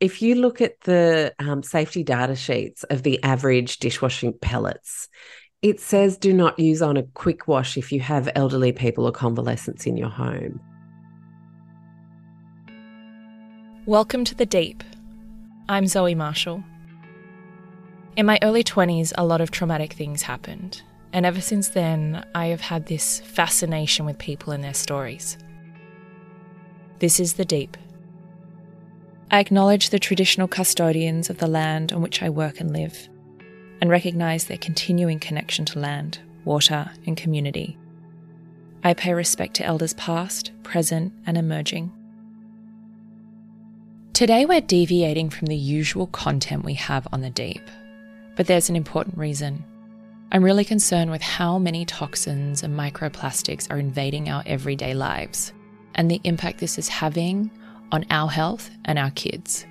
If you look at the um, safety data sheets of the average dishwashing pellets, it says do not use on a quick wash if you have elderly people or convalescents in your home. Welcome to the Deep. I'm Zoe Marshall. In my early 20s, a lot of traumatic things happened, and ever since then, I have had this fascination with people and their stories. This is the Deep. I acknowledge the traditional custodians of the land on which I work and live, and recognise their continuing connection to land, water, and community. I pay respect to elders past, present, and emerging. Today, we're deviating from the usual content we have on the deep, but there's an important reason. I'm really concerned with how many toxins and microplastics are invading our everyday lives and the impact this is having on our health and our kids.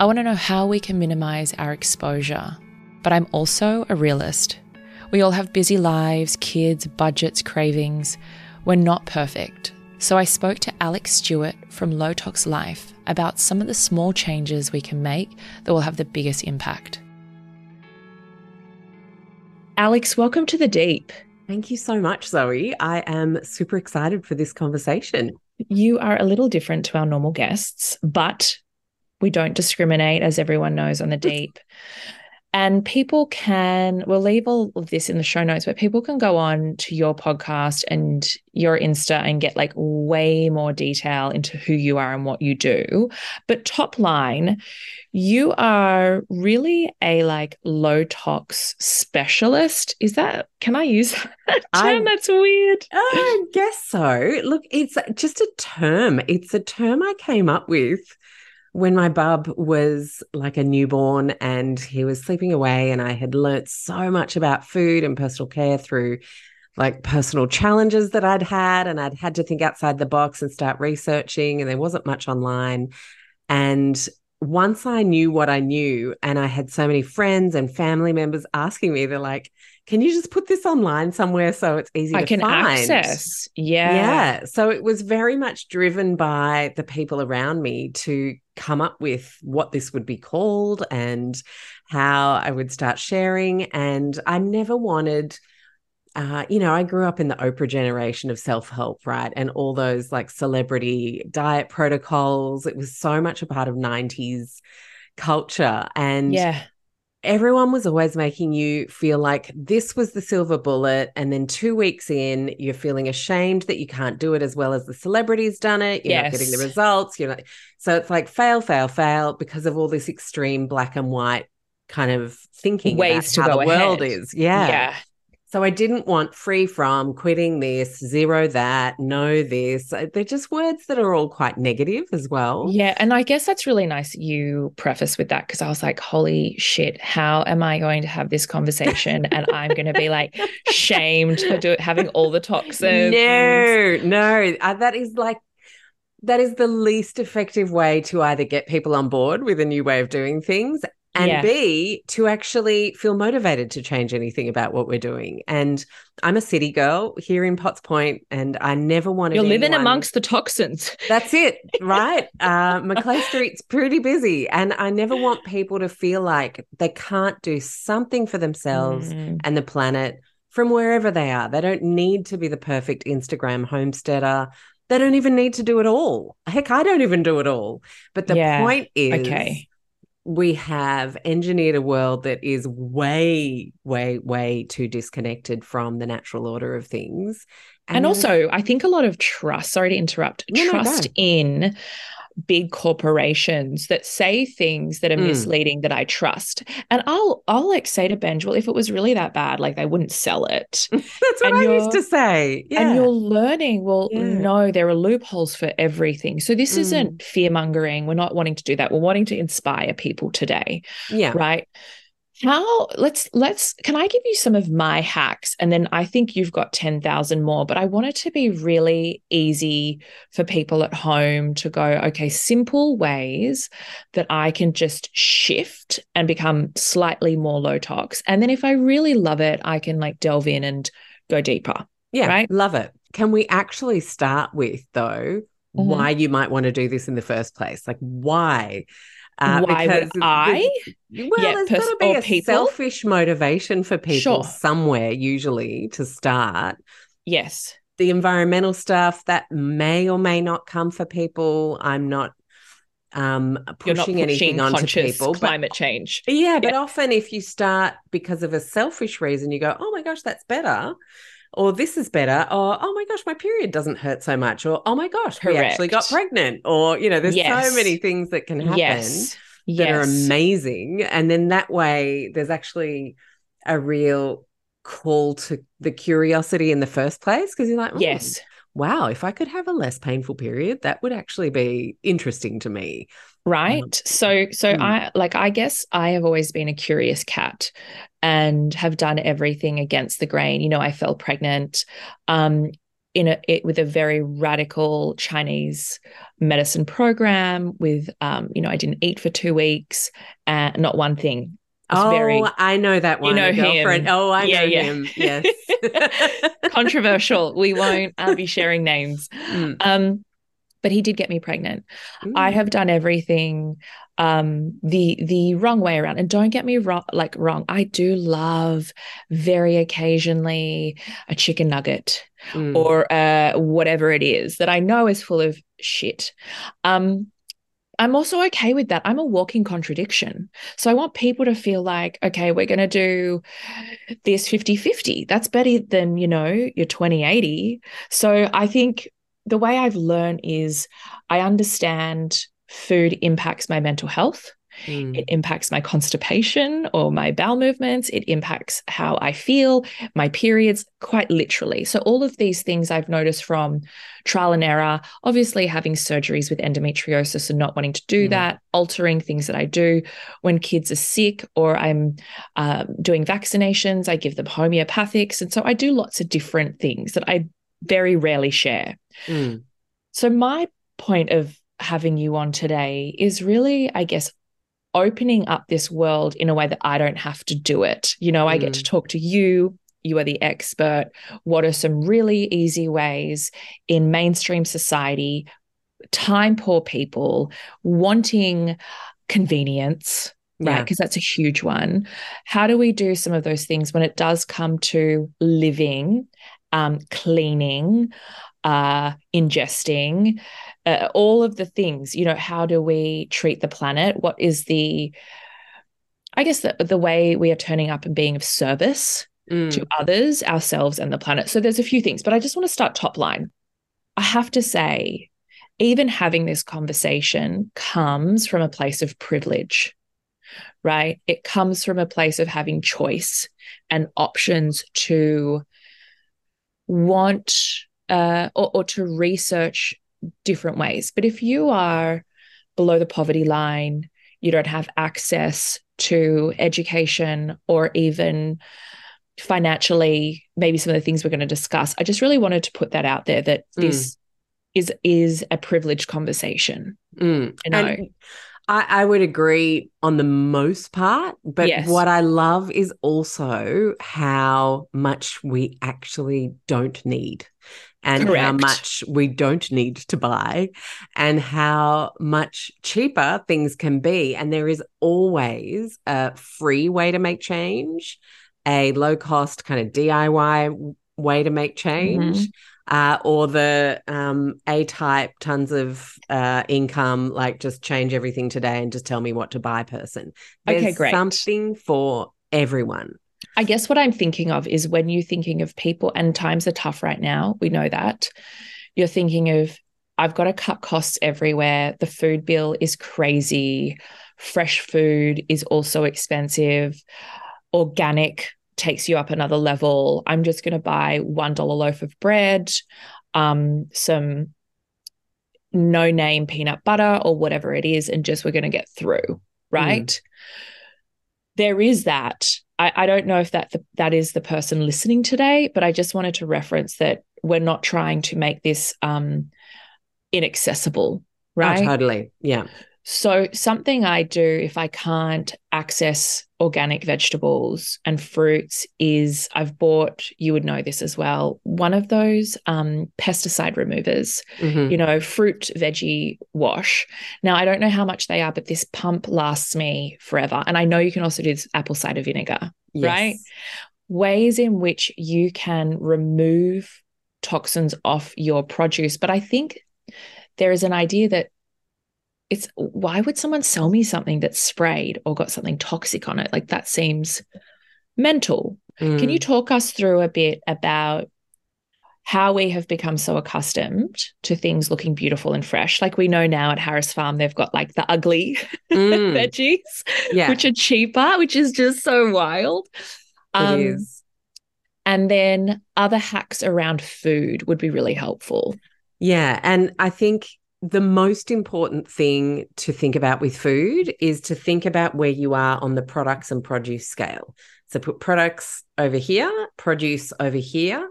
I want to know how we can minimize our exposure, but I'm also a realist. We all have busy lives, kids, budgets, cravings. We're not perfect. So I spoke to Alixx Stuart from Low Tox Life about some of the small changes we can make that will have the biggest impact. Alex, welcome to the deep. Thank you so much, Zoe. I am super excited for this conversation. You are a little different to our normal guests, but we don't discriminate, as everyone knows, on the deep. And people can, we'll leave all of this in the show notes, but people can go on to your podcast and your Insta and get like way more detail into who you are and what you do. But top line, you are really a like low tox specialist. Is that, can I use that term? I, That's weird. I guess so. Look, it's just a term. It's a term I came up with when my bub was like a newborn and he was sleeping away and I had learnt so much about food and personal care through like personal challenges that I'd had and I'd had to think outside the box and start researching and there wasn't much online. And once I knew what I knew and I had so many friends and family members asking me they're like can you just put this online somewhere so it's easy I to can find? access. Yeah. Yeah. So it was very much driven by the people around me to come up with what this would be called and how I would start sharing. And I never wanted. Uh, you know, I grew up in the Oprah generation of self help, right? And all those like celebrity diet protocols. It was so much a part of 90s culture. And Yeah. Everyone was always making you feel like this was the silver bullet. And then two weeks in, you're feeling ashamed that you can't do it as well as the celebrities done it. You're not getting the results. You're not. So it's like fail, fail, fail because of all this extreme black and white kind of thinking Ways to how go the world is. Yeah. Yeah. So I didn't want free from quitting this, zero that, no this. Uh, They're just words that are all quite negative as well. Yeah. And I guess that's really nice you preface with that because I was like, holy shit, how am I going to have this conversation? and I'm going to be like shamed for do- having all the toxins. No, no. Uh, that is like, that is the least effective way to either get people on board with a new way of doing things and Yeah. B, to actually feel motivated to change anything about what we're doing. And I'm a city girl here in Potts Point, and I never wanted You're living anyone- amongst the toxins. That's it, right? uh, Macleay Street's pretty busy, and I never want people to feel like they can't do something for themselves Mm. and the planet from wherever they are. They don't need to be the perfect Instagram homesteader. they don't even need to do it all. Heck, I don't even do it all. But the Yeah. point is, Okay. We have engineered a world that is way, way, way too disconnected from the natural order of things. And also, I think a lot of trust, sorry to interrupt, No, no, trust go. in big corporations that say things that are Mm. misleading that I trust. And I'll I'll like say to Benj, well, if it was really that bad, like they wouldn't sell it. that's what and I used to say. Yeah. And you're learning, well, Yeah. no, there are loopholes for everything. So this Mm. isn't fear mongering. We're not wanting to do that. We're wanting to inspire people today yeah. right how let's let's can i give you some of my hacks and then i think you've got 10,000 more but i want it to be really easy for people at home to go okay simple ways that i can just shift and become slightly more low tox and then if i really love it i can like delve in and go deeper Yeah, right? love it. Can we actually start with though Mhm. why you might want to do this in the first place? Like why? Uh, why would because i Well, Yeah, there's pers- got to be a people? selfish motivation for people Sure. somewhere, usually, to start. yes The environmental stuff that may or may not come for people. I'm not um, you're pushing anything onto people, but climate change yeah, but often if you start because of a selfish reason, you go, oh my gosh, that's better. Or this is better. Or, oh my gosh, my period doesn't hurt so much. Or, oh my gosh, we actually got pregnant. Or, you know, there's Yes. so many things that can happen yes that are amazing. And then that way, there's actually a real call to the curiosity in the first place because you're like, "Hmm, yes wow, if I could have a less painful period, that would actually be interesting to me. Right so so mm. i like i guess i have always been a curious cat and have done everything against the grain you know i fell pregnant um in a it, with a very radical chinese medicine program with um you know i didn't eat for 2 weeks and not one thing oh, very I know that one. You know girlfriend. him. Oh, I Yeah, know yeah. him. Yes. controversial we won't uh, be sharing names Mm, um but he did get me pregnant I mm. have done everything um the the wrong way around and don't get me wrong like wrong I do love very occasionally a chicken nugget Mm. or uh whatever it is that I know is full of shit um I'm also okay with that. I'm a walking contradiction. So I want people to feel like, okay, we're going to do this 50 50. That's better than, you know, your 20 80. So I think the way I've learned is I understand food impacts my mental health. Mm. It impacts my constipation or my bowel movements. It impacts how I feel, my periods, quite literally. So, all of these things I've noticed from trial and error, obviously having surgeries with endometriosis and not wanting to do Mm. that, altering things that I do when kids are sick or I'm um, doing vaccinations, I give them homeopathics. And so I do lots of different things that I very rarely share. Mm. So, my point of having you on today is really, I guess, opening up this world in a way that I don't have to do it. You know, I get to Mm. talk to you. You are the expert. What are some really easy ways in mainstream society, time poor people wanting convenience, right? Yeah. Because that's a huge one. How do we do some of those things when it does come to living, um, cleaning, uh, ingesting, uh, all of the things? You know, how do we treat the planet? What is the I guess the, the way we are turning up and being of service Mm. to others, ourselves, and the planet. So there's a few things, but I just want to start top line. I have to say, even having this conversation comes from a place of privilege, right? It comes from a place of having choice and options to want uh, or, or to research different ways. But if you are below the poverty line, you don't have access to education or even financially maybe some of the things we're going to discuss i just really wanted to put that out there that Mm. this is is a privileged conversation Mm. You know. And I, I would agree on the most part, but Yes. what I love is also how much we actually don't need and how much we don't need to buy and how much cheaper things can be. And there is always a free way to make change, a low cost kind of DIY way to make mm-hmm. change. Uh, or the um, A type, tons of uh, income, like just change everything today and just tell me what to buy person. There's Okay, great. something for everyone. I guess what I'm thinking of is when you're thinking of people, and times are tough right now, we know that. You're thinking of, I've got to cut costs everywhere. The food bill is crazy. Fresh food is also expensive. Organic takes you up another level. I'm just going to buy $1 loaf of bread, um, some no name peanut butter or whatever it is, and just we're going to get through, right? There is that. I, I don't know if that the, that is the person listening today, but I just wanted to reference that we're not trying to make this um, inaccessible, right? Oh, totally. Yeah. So, something I do if I can't access organic vegetables and fruits is I've bought, you would know this as well, one of those um, pesticide removers, Mhm. you know, fruit veggie wash. Now, I don't know how much they are, but this pump lasts me forever. And I know you can also do this apple cider vinegar Yes. right? ways in which you can remove toxins off your produce. But I think there is an idea that it's why would someone sell me something that's sprayed or got something toxic on it? Like that seems mental. Can Mm. you talk us through a bit about how we have become so accustomed to things looking beautiful and fresh? Like we know now at Harris Farm, they've got like the ugly Mm. veggies yeah. which are cheaper, which is just so wild. Um, it is. And then other hacks around food would be really helpful. Yeah. And I think the most important thing to think about with food is to think about where you are on the products and produce scale. So put products over here, produce over here,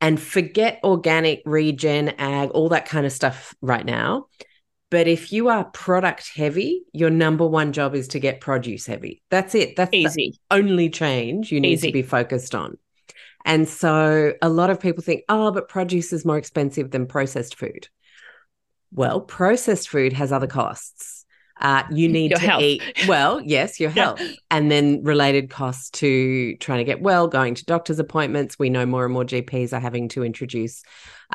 and forget organic, regen, ag, all that kind of stuff right now. But if you are product heavy, your number one job is to get produce heavy. That's it. That's the Easy. only change you need Easy. to be focused on. And so a lot of people think, oh, but produce is more expensive than processed food. Well, processed food has other costs. Uh, you need Your to health. eat well, yes, your Yeah. health, and then related costs to trying to get well, going to doctor's appointments. We know more and more GPs are having to introduce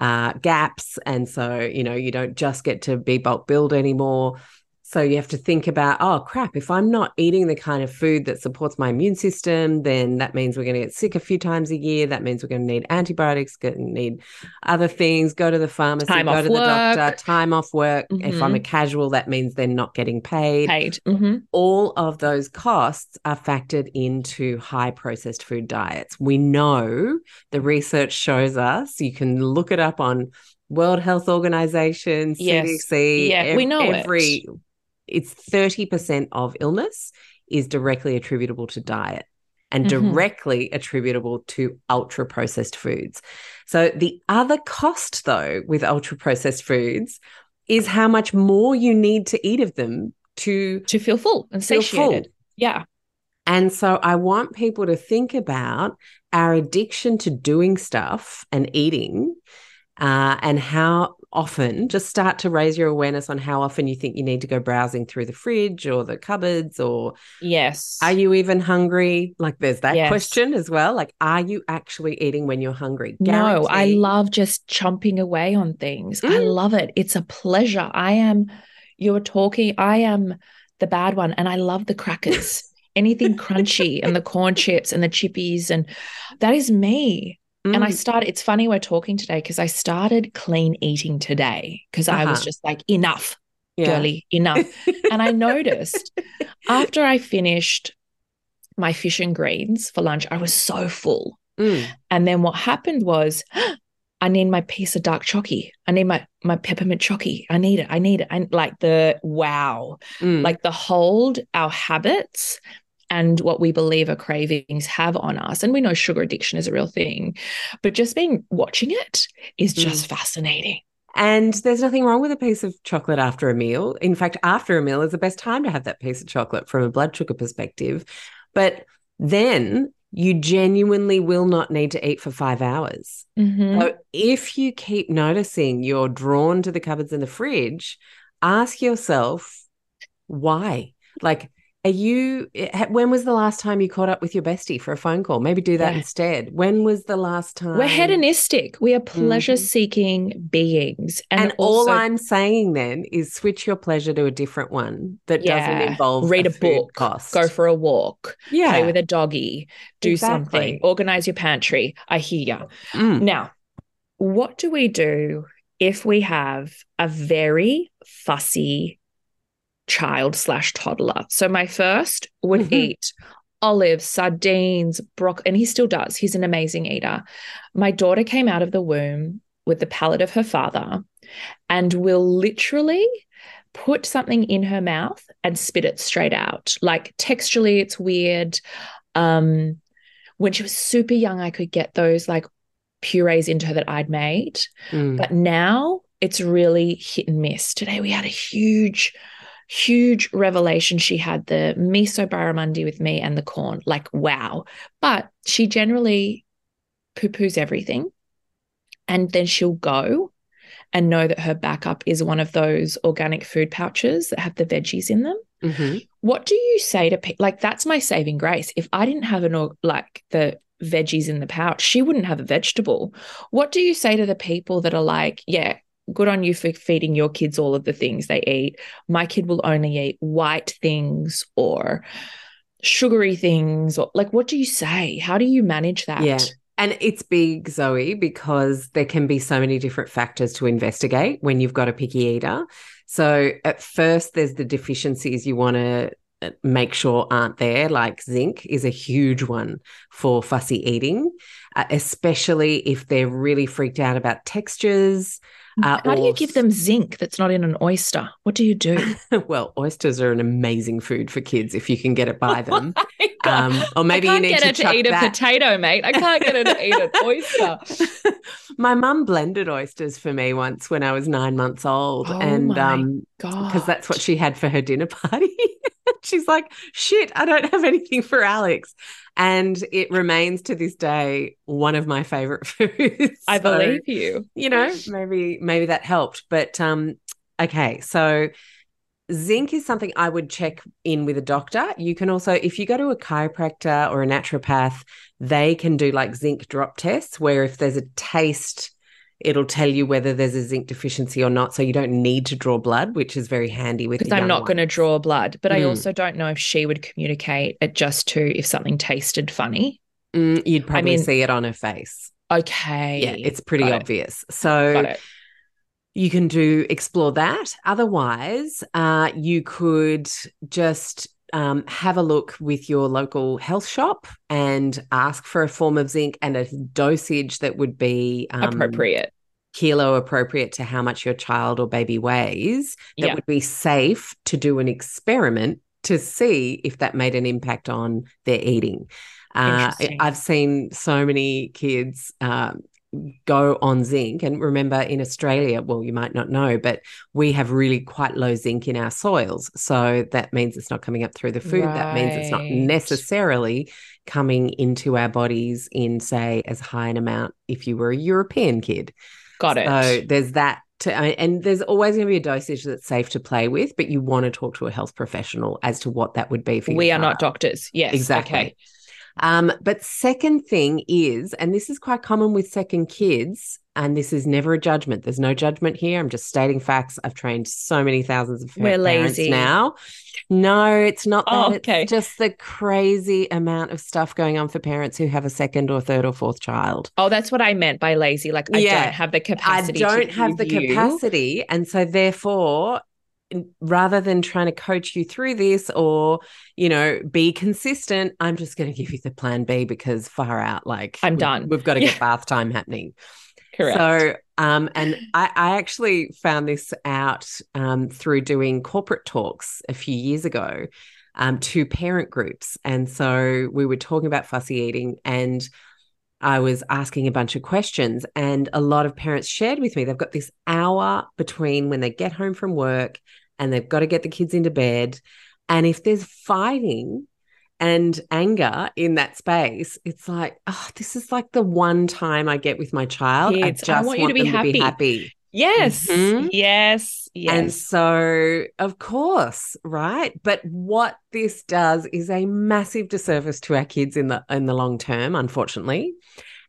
uh, gaps, and so you know you don't just get to be bulk billed anymore. So you have to think about, oh crap, if I'm not eating the kind of food that supports my immune system, then that means we're going to get sick a few times a year. That means we're going to need antibiotics, going to need other things, go to the pharmacy, Time go to the doctor, time off work. If I'm a Mhm. casual, that means they're not getting paid. Paid. Mhm. All of those costs are factored into high processed food diets. We know the research shows us, you can look it up on World Health Organization, Yes. CDC, Yeah, we know it. It's 30% of illness is directly attributable to diet and Mhm. directly attributable to ultra processed foods. So the other cost though with ultra processed foods is how much more you need to eat of them to To feel full and feel satiated. full. Yeah. And so I want people to think about our addiction to doing stuff and eating uh, and how often, just start to raise your awareness on how often you think you need to go browsing through the fridge or the cupboards or Yes. are you even hungry? Like there's that Yes. question as well. Like, are you actually eating when you're hungry? No, I love just chomping away on things. I Mm. love it. It's a pleasure. I am, you're talking, I am the bad one, and I love the crackers, anything crunchy, and the corn chips and the chippies. And that is me. And I Mm. started, it's funny we're talking today because I started clean eating today because I was Uh-huh. just like, enough, Yeah. girly, enough. and I noticed after I finished my fish and greens for lunch, I was so full. Mm. And then what happened was, I need my piece of dark chocky. I need my my peppermint chocky. I need it. I need it. And like the wow, Mm. like the hold our habits and what we believe our cravings have on us. And we know sugar addiction is a real thing, but just being watching it is just fascinating. And there's nothing wrong with a piece of chocolate after a meal. In fact, after a meal is the best time to have that piece of chocolate from a blood sugar perspective. But then you genuinely will not need to eat for five hours. Mhm. So if you keep noticing you're drawn to the cupboards in the fridge, ask yourself why. Like Are you, eh, when was the last time you caught up with your bestie for a phone call? Maybe do that Yeah. instead. When was the last time? We're hedonistic. We are Mhm. pleasure seeking beings. And, And, all I'm saying then is switch your pleasure to a different one that doesn't involve read a, food book, cost. go for a walk, yeah. play with a doggy, do something, organize your pantry. I hear ya. Mm. Now, what do we do if we have a very fussy child slash toddler? So my first would Mhm. eat olives, sardines, broccoli, and he still does. He's an amazing eater. My daughter came out of the womb with the palate of her father and will literally put something in her mouth and spit it straight out. Like texturally, it's weird. Um, when she was super young, I could get those like purees into her that I'd made. Mm. But now it's really hit and miss. Today we had a huge, huge revelation. She had the miso barramundi with me and the corn. Like, wow. But she generally poo poos everything. And then she'll go and know that her backup is one of those organic food pouches that have the veggies in them. Mhm. What do you say to people? Like, that's my saving grace. If I didn't have an, or- like, the veggies in the pouch, she wouldn't have a vegetable. What do you say to the people that are like, yeah, good on you for feeding your kids all of the things they eat? My kid will only eat white things or sugary things, or like, what do you say? How do you manage that? Yeah. And it's big, Zoe, because there can be so many different factors to investigate when you've got a picky eater. So, at first, there's the deficiencies you want to make sure aren't there, like zinc is a huge one for fussy eating, uh, especially if they're really freaked out about textures. Uh, How do you give them zinc that's not in an oyster? What do you do? well, oysters are an amazing food for kids if you can get it by them. Um, or maybe you need get to her to eat that. a potato, mate. I can't get her to eat an oyster. my mum blended oysters for me once when I was nine months old, Oh and um, because that's what she had for her dinner party. She's like, "Shit, I don't have anything for Alixx," and it remains to this day one of my favorite foods. I So, believe you. you know, maybe maybe that helped. But um, okay, so zinc is something I would check in with a doctor. You can also, if you go to a chiropractor or a naturopath, they can do like zinc drop tests where if there's a taste, it'll tell you whether there's a zinc deficiency or not. So you don't need to draw blood, which is very handy with Because I'm not going to draw blood, but I Mm. also don't know if she would communicate it just to if something tasted funny. Mm, you'd probably mean- see it on her face. Okay. Yeah, it's pretty Got it. obvious. So you can do explore that. Otherwise, uh, you could just um, have a look with your local health shop and ask for a form of zinc and a dosage that would be um, Appropriate. kilo appropriate to how much your child or baby weighs. That Yeah. would be safe to do an experiment to see if that made an impact on their eating. Uh, I've seen so many kids um, go on zinc. And remember, in Australia, well, you might not know, but we have really quite low zinc in our soils. So that means it's not coming up through the food. That means it's not necessarily coming into our bodies in, say, as high an amount if you were a European kid. Got it. So there's that. To, and there's always going to be a dosage that's safe to play with, but you want to talk to a health professional as to what that would be for you. we are not doctors. Yes. Exactly. Okay. Um, but second thing is, and this is quite common with second kids, and this is never a judgment. There's no judgment here. I'm just stating facts. I've trained so many thousands of We're parents lazy. now. No, it's not that. Oh, It's okay. just the crazy amount of stuff going on for parents who have a second or third or fourth child. Oh, that's what I meant by lazy. Like I Yeah. don't have the capacity. I don't have the you- capacity. And so, therefore, rather than trying to coach you through this or, you know, be consistent, I'm just going to give you the plan B because far out, like, I'm we've- done. We've got to Yeah. get bath time happening. Correct. So, um, and I, I actually found this out um, through doing corporate talks a few years ago um, to parent groups. And so we were talking about fussy eating and I was asking a bunch of questions, and a lot of parents shared with me they've got this hour between when they get home from work and they've got to get the kids into bed. And if there's fighting, and anger in that space, it's like, oh, this is like the one time I get with my child. I just I want you to be them to be happy. Yes. Mhm. Yes. Yes. And so, of course, right? But what this does is a massive disservice to our kids in the in the long term, unfortunately.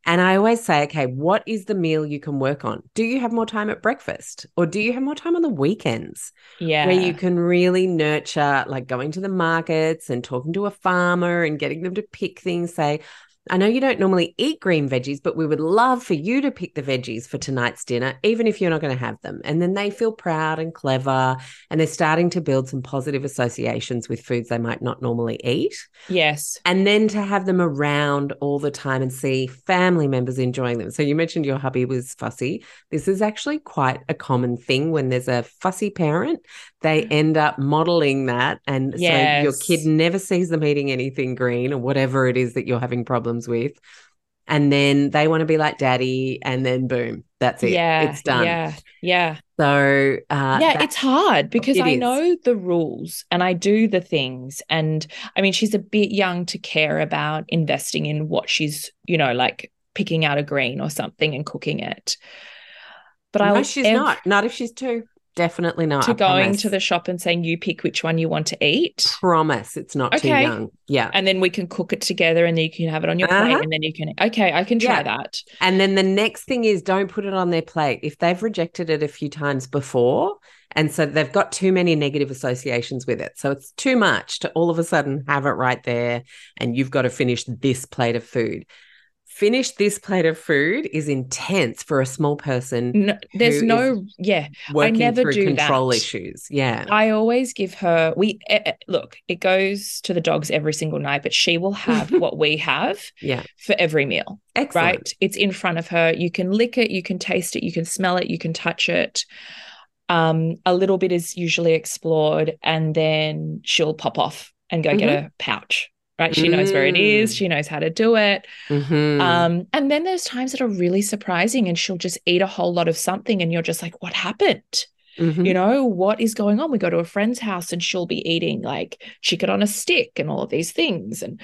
And I always say, okay, what is the meal you can work on? Do you have more time at breakfast or do you have more time on the weekends yeah. where you can really nurture like going to the markets and talking to a farmer and getting them to pick things, say, I know you don't normally eat green veggies, but we would love for you to pick the veggies for tonight's dinner, even if you're not going to have them. And then they feel proud and clever, and they're starting to build some positive associations with foods they might not normally eat. yes. And then to have them around all the time and see family members enjoying them. So you mentioned your hubby was fussy. This is actually quite a common thing when there's a fussy parent. They end up modeling that. And so your Mm. Kid never sees them eating anything green or whatever it is that you're having problems with. And then they want to be like daddy, and then boom, that's it. Yeah. It's done. Yeah. Yeah. So uh, yeah, it's hard because It I is. know the rules and I do the things. And I mean, she's a bit young to care about investing in what she's, you know, like picking out a green or something and cooking it. But no, I'll she's ev- not. Not if she's two. Definitely not. to I going promise. to the shop and saying you pick which one you want to eat. promise it's not too young. Yeah. And then we can cook it together and then you can have it on your plate Uh-huh. and then you can okay, I can try Yeah. that. And then the next thing is don't put it on their plate. If they've rejected it a few times before, and so they've got too many negative associations with it. So it's too much to all of a sudden have it right there and you've got to finish this plate of food. Finish this plate of food is intense for a small person No, there's no yeah. working never through do control that. issues. Yeah. I always give her we eh, eh, look, it goes to the dogs every single night, but she will have what we have Yeah. for every meal, Excellent. right? It's in front of her. You can lick it, you can taste it, you can smell it, you can touch it. Um, a little bit is usually explored, and then she'll pop off and go get a pouch. Right. She knows where it is, Mm. she knows how to do it. Mhm. Um, and then there's times that are really surprising, and she'll just eat a whole lot of something, and you're just like, what happened? Mhm. you know what is going on we go to a friend's house and she'll be eating like chicken on a stick and all of these things and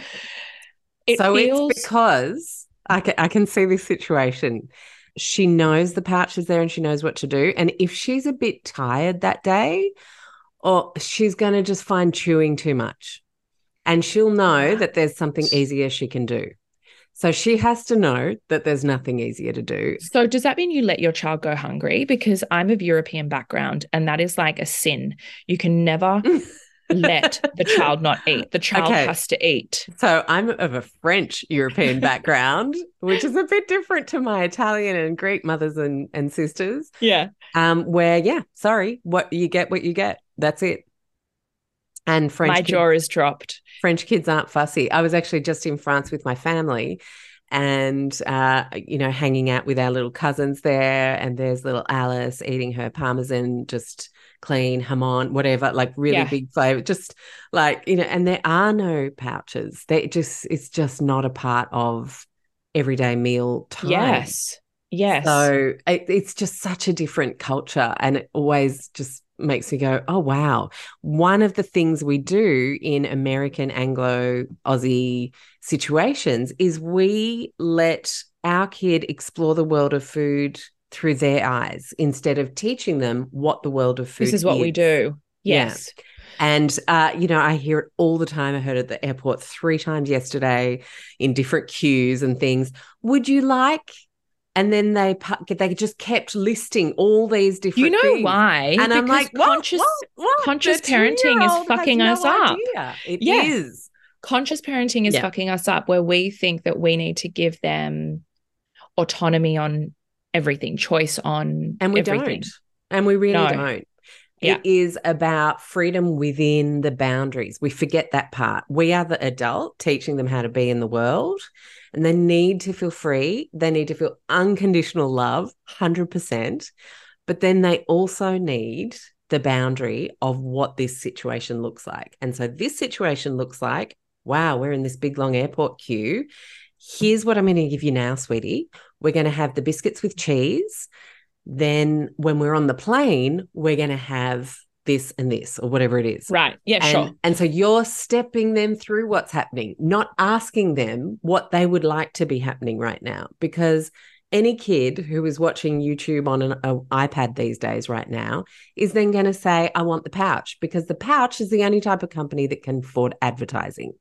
it so feels it's because I can, I can see this situation. She knows the pouch is there and she knows what to do. And if she's a bit tired that day, or she's going to just find chewing too much. And she'll know that there's something easier she can do. So she has to know that there's nothing easier to do. so does that mean you let your child go hungry because i'm of european background and that is like a sin you can never let the child not eat the child Okay. has to eat So I'm of a French European background, which is a bit different to my Italian and Greek mothers and, and sisters. yeah um, where yeah, sorry, what you get, what you get. That's it. And French my kids, jaw is dropped French kids aren't fussy. I was actually just in France with my family, and uh, you know, hanging out with our little cousins there. And there's little Alice eating her parmesan, just clean hamon, whatever, like really Yeah. big flavor, just like you know. And there are no pouches. They just it's just not a part of everyday meal time. yes yes So it, it's just such a different culture. And it always just makes me go, oh, wow. One of the things we do in American, Anglo, Aussie situations is we let our kid explore the world of food through their eyes instead of teaching them what the world of food this is what we do Yeah. yes and, uh, you know, I hear it all the time. I heard it at the airport three times yesterday in different queues and things. Would you like? And then they they just kept listing all these different you know things. why And I'm like, what? conscious What? What? conscious The parenting is fucking no us up. It Yeah. is. conscious parenting is Yeah. fucking us up where we think that we need to give them autonomy on everything choice on And we everything. don't. And we really No. don't. Yeah. It is about freedom within the boundaries. We forget that part. We are the adult teaching them how to be in the world, and they need to feel free. They need to feel unconditional love, 100%. But then they also need the boundary of what this situation looks like. And so this situation looks like wow, we're in this big long airport queue. Here's what I'm going to give you now, sweetie. We're going to have the biscuits with cheese. Then when we're on the plane, we're going to have this and this or whatever it is. right yeah And, sure and so you're stepping them through what's happening, not asking them what they would like to be happening right now, because any kid who is watching YouTube on an a iPad these days, right now, is then going to say, I want the pouch because the pouch is the only type of company that can afford advertising.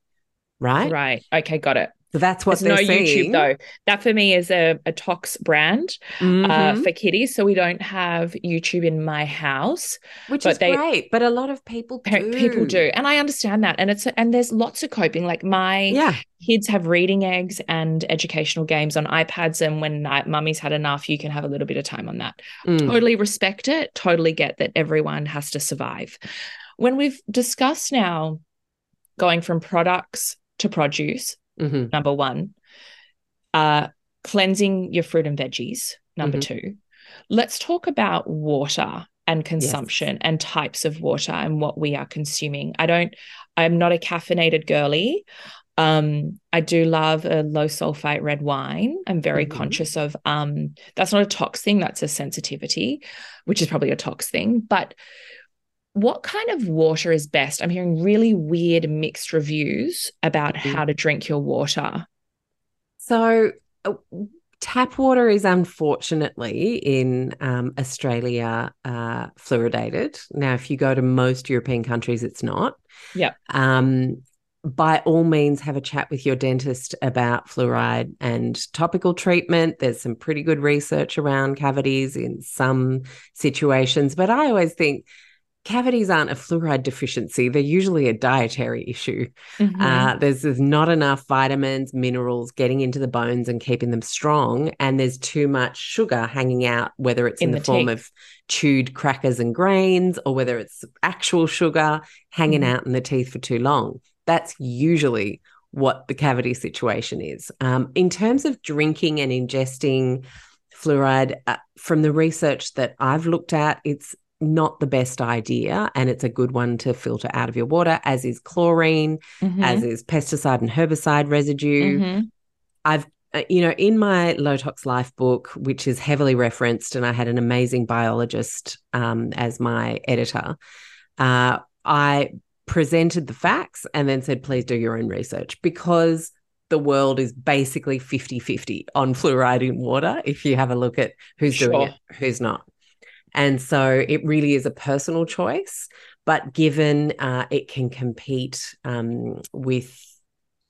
Right. Right. Okay. Got it. That's what There's they're no seeing. YouTube though. That for me is a, a Tox brand uh, Mhm. for kitties. So we don't have YouTube in my house. Which is they- great. But a lot of people do. People do, and I understand that. And it's and there's lots of coping. Like my Yeah. kids have reading eggs and educational games on iPads, and when I, mummy's had enough, you can have a little bit of time on that. Mm. Totally respect it. Totally get that everyone has to survive. When we've discussed now going from products to produce, Mhm. number one, uh, cleansing your fruit and veggies, number Mhm. two. Let's talk about water and consumption and types of water and what we are consuming. I don't, I'm not a caffeinated girly. Um, I do love a low sulfite red wine. I'm very Mhm. conscious of um that's not a tox thing, that's a sensitivity, which is probably a tox thing. But what kind of water is best? I'm hearing really weird mixed reviews about Mhm. how to drink your water. So, uh, tap water is unfortunately in um, Australia uh, fluoridated. Now, if you go to most European countries, it's not. Yep. Um, by all means, have a chat with your dentist about fluoride and topical treatment. There's some pretty good research around cavities in some situations, but I always think cavities aren't a fluoride deficiency. They're usually a dietary issue. Mhm. Uh, there's, there's not enough vitamins, minerals getting into the bones and keeping them strong. And there's too much sugar hanging out, whether it's in, In the, the form of chewed crackers and grains or whether it's actual sugar hanging Mhm. out in the teeth for too long. That's usually what the cavity situation is. Um, in terms of drinking and ingesting fluoride, uh, from the research that I've looked at, it's not the best idea. And it's a good one to filter out of your water, as is chlorine Mhm. as is pesticide and herbicide residue. Mhm. I've, uh, you know, in my Low Tox Life book, which is heavily referenced, and I had an amazing biologist um, as my editor, uh, I presented the facts and then said, please do your own research because the world is basically 50 50 on fluoride in water if you have a look at who's doing it, who's not. And so it really is a personal choice. But given uh, it can compete um, with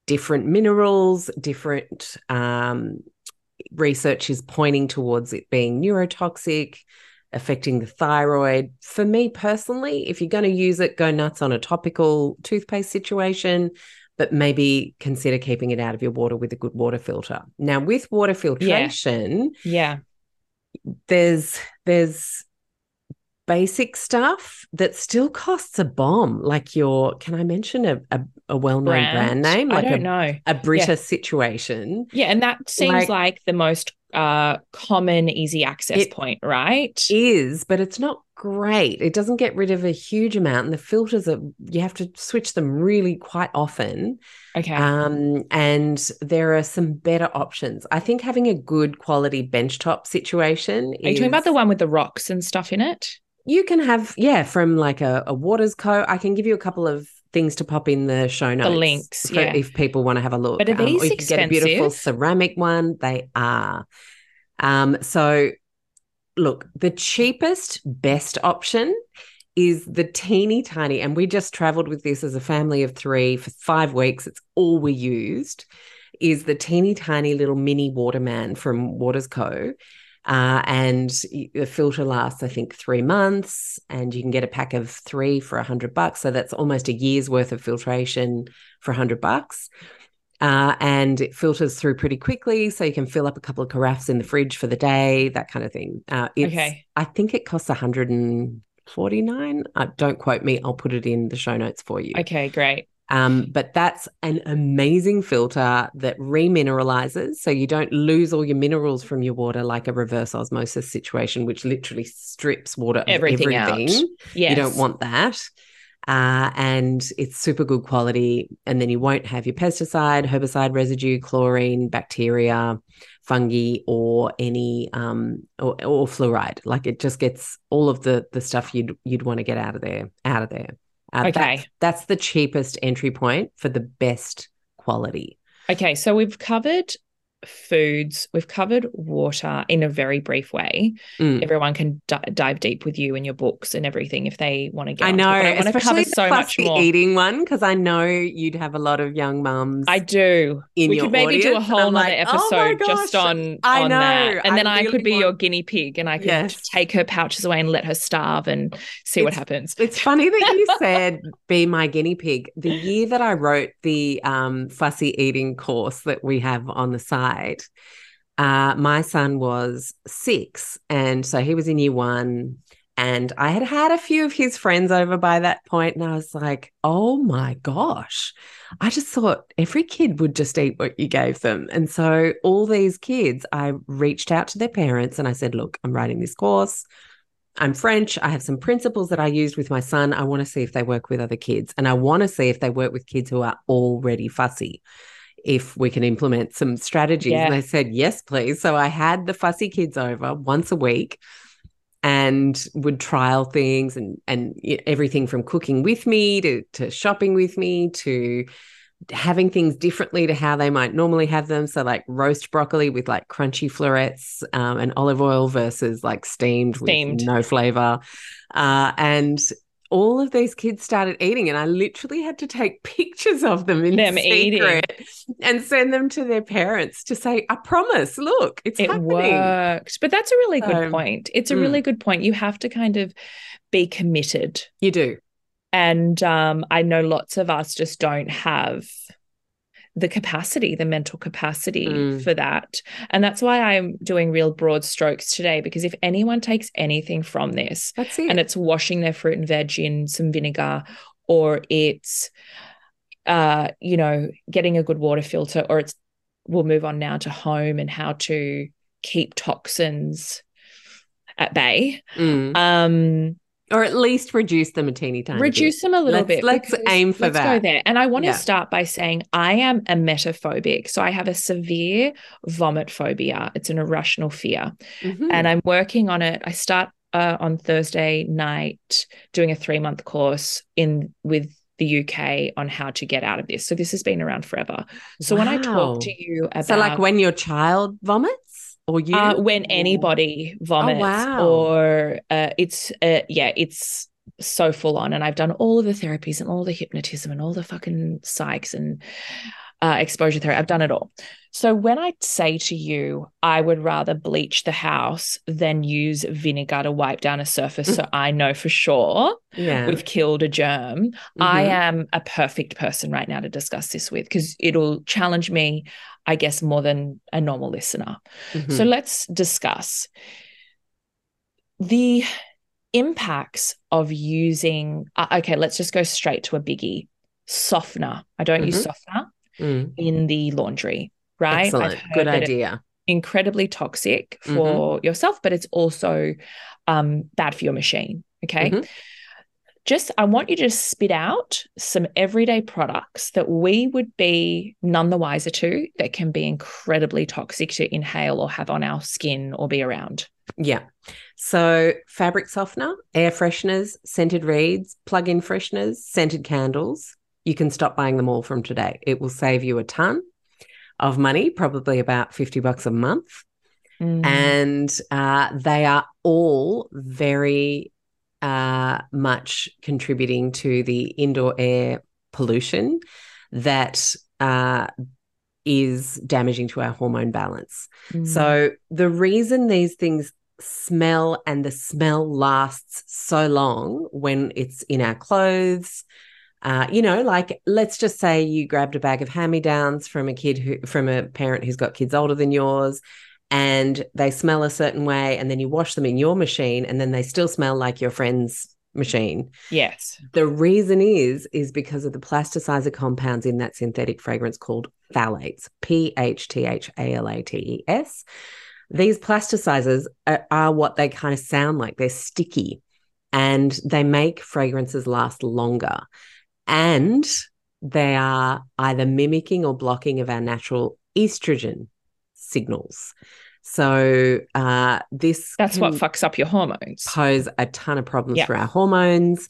different minerals, different um, research is pointing towards it being neurotoxic, affecting the thyroid. For me personally, if you're going to use it, go nuts on a topical toothpaste situation, but maybe consider keeping it out of your water with a good water filter. Now, with water filtration, Yeah. there's there's basic stuff that still costs a bomb. Like your, can I mention a a, a well-known brand, name? I don't a, know. a Brita situation. Yeah, and that seems Like- like, the most uh common easy access point, right? is, but it's not great. It doesn't get rid of a huge amount, and the filters are you have to switch them really quite often. okay. Um, and there are some better options. I think having a good quality benchtop situation. Are you talking about the one with the rocks and stuff in it? You can have, yeah, from like a, a WatersCo. I can give you a couple of things to pop in the show notes. The links, for- yeah. if people want to have a look. But are Um, these you can get a beautiful ceramic one. They are. Um, so look, the cheapest, best option is the teeny tiny, and we just traveled with this as a family of three for five weeks. It's all we used. Is the teeny tiny little mini Waterman from WatersCo. Uh, and the filter lasts, I think, three months, and you can get a pack of three for a hundred bucks. So that's almost a year's worth of filtration for a hundred bucks. Uh, and it filters through pretty quickly, so you can fill up a couple of carafes in the fridge for the day, that kind of thing. Uh, it's, Okay. I think it costs 149. Uh, don't quote me. I'll put it in the show notes for you. Okay, great. Um, but that's an amazing filter that remineralizes. So you don't lose all your minerals from your water like a reverse osmosis situation, which literally strips water of Everything everything. out. Yes. You don't want that. Uh, and it's super good quality. And then you won't have your pesticide, herbicide residue, chlorine, bacteria, fungi, or any um or, or fluoride. Like it just gets all of the the stuff you'd you'd want to get out of there, out of there. Uh, Okay. That's, that's the cheapest entry point for the best quality. Okay, so we've covered foods, we've covered water in a very brief way. Mm. Everyone can d- dive deep with you and your books and everything if they want to get. I know, I want to cover so the much more. eating one because I know you'd have a lot of young mums. I do. in we your could maybe do a whole nother like, oh episode just on I on know, that, and I then I, really could be want- your guinea pig, and I could Yes. take her pouches away and let her starve and see what happens. It's funny that you said be my guinea pig. The year that I wrote the um, fussy eating course that we have on the site, uh, my son was six. And so he was in year one. And I had had a few of his friends over by that point, And I was like, oh my gosh. I just thought every kid would just eat what you gave them. And so all these kids, I reached out to their parents and I said, look, I'm writing this course. I'm French. I have some principles that I used with my son. I want to see if they work with other kids. And I want to see if they work with kids who are already fussy, if we can implement some strategies. Yeah. And they said, yes, please. So I had the fussy kids over once a week and would trial things and, and everything from cooking with me to, to shopping with me to having things differently to how they might normally have them. So, like roast broccoli with like crunchy florets um, and olive oil versus like steamed, Steamed. with no flavor. Uh, and all of these kids started eating, and I literally had to take pictures of them in Them secret and send them to their parents to say, "I promise, look, it's it happening." worked, but that's a really good point. It's a mm. really good point. You have to kind of be committed You do, And um, I know lots of us just don't have the capacity, the mental capacity Mm. for that. And that's why I'm doing real broad strokes today, because if anyone takes anything from this it. and it's washing their fruit and veg in some vinegar, or it's, uh, you know, getting a good water filter, or it's, we'll move on now to home and how to keep toxins at bay. Mm. Um, or at least reduce them a teeny tiny. bit. reduce them a little Let's- bit. let's aim for let's go that. there. And I want Yeah. to start by saying I am emetophobic. So I have a severe vomit phobia. It's an irrational fear. Mhm. And I'm working on it. I start uh, on Thursday night doing a three month course in with the UK on how to get out of this. So this has been around forever. So when I talk to you about so like when your child vomits or you uh, when anybody vomits wow. or uh, it's uh, yeah it's so full on and i've done all of the therapies and all the hypnotism and all the fucking psychs and uh, exposure therapy i've done it all so when i say to you i would rather bleach the house than use vinegar to wipe down a surface so i know for sure yeah we've killed a germ I Mhm. am a perfect person right now to discuss this with because it'll challenge me, I guess, more than a normal listener. Mhm. So let's discuss the impacts of using. uh, okay, let's just go straight to a biggie softener. I don't use Mhm. softener Mm. in the laundry, right? Excellent good idea incredibly toxic Mhm. for yourself, but it's also um, bad for your machine. Okay. Mhm. Just, I want you to spit out some everyday products that we would be none the wiser to that can be incredibly toxic to inhale or have on our skin or be around. yeah so fabric softener air fresheners scented reeds plug-in fresheners scented candles you can stop buying them all from today it will save you a ton of money probably about 50 bucks a month Mm. and uh, they are all very uh, much contributing to the indoor air pollution that uh, is damaging to our hormone balance. Mm. So, the reason these things smell and the smell lasts so long when it's in our clothes. Uh, you know, like let's just say you grabbed a bag of hand-me-downs from a kid who, from a parent who's got kids older than yours, and they smell a certain way and then you wash them in your machine and then they still smell like your friend's machine. Yes. the reason is is because of the plasticizer compounds in that synthetic fragrance called phthalates p-h-t-h-a-l-a-t-e-s these plasticizers are, are what they kind of sound like. They're sticky and they make fragrances last longer and they are either mimicking or blocking of our natural estrogen signals so uh, this That's what fucks up your hormones. pose a ton of problems Yeah. for our hormones.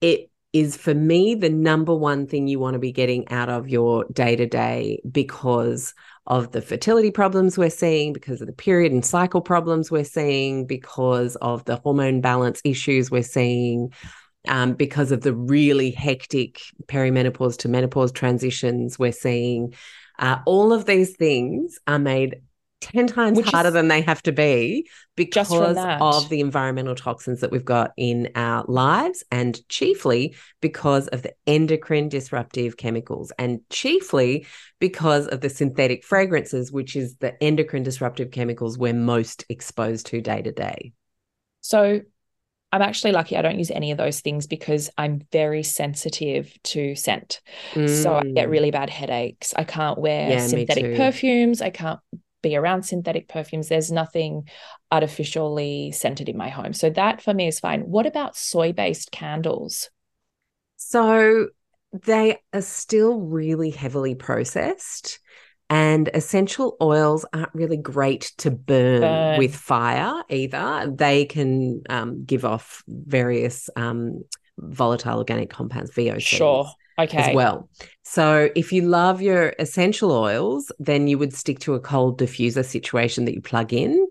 It is for me the number one thing you want to be getting out of your day to day because of the fertility problems we're seeing, because of the period and cycle problems we're seeing, because of the hormone balance issues we're seeing, um, because of the really hectic perimenopause to menopause transitions we're seeing. Uh, all of these things are made 10 times Which harder than they have to be because Just from that. of the environmental toxins that we've got in our lives and chiefly because of the endocrine disruptive chemicals and chiefly because of the synthetic fragrances which is the endocrine disruptive chemicals we're most exposed to day to day So I'm actually lucky I don't use any of those things because I'm very sensitive to scent. So I get Mm. really bad headaches. I can't wear Yeah, synthetic perfumes. I can't be around synthetic perfumes. There's nothing artificially scented in my home. So that for me is fine. What about soy-based candles? So they are still really heavily processed, and essential oils aren't really great to burn, Burn. with fire either. They can um, give off various um, volatile organic compounds, VOCs. Sure. Okay. As well. So, if you love your essential oils, then you would stick to a cold diffuser situation that you plug in.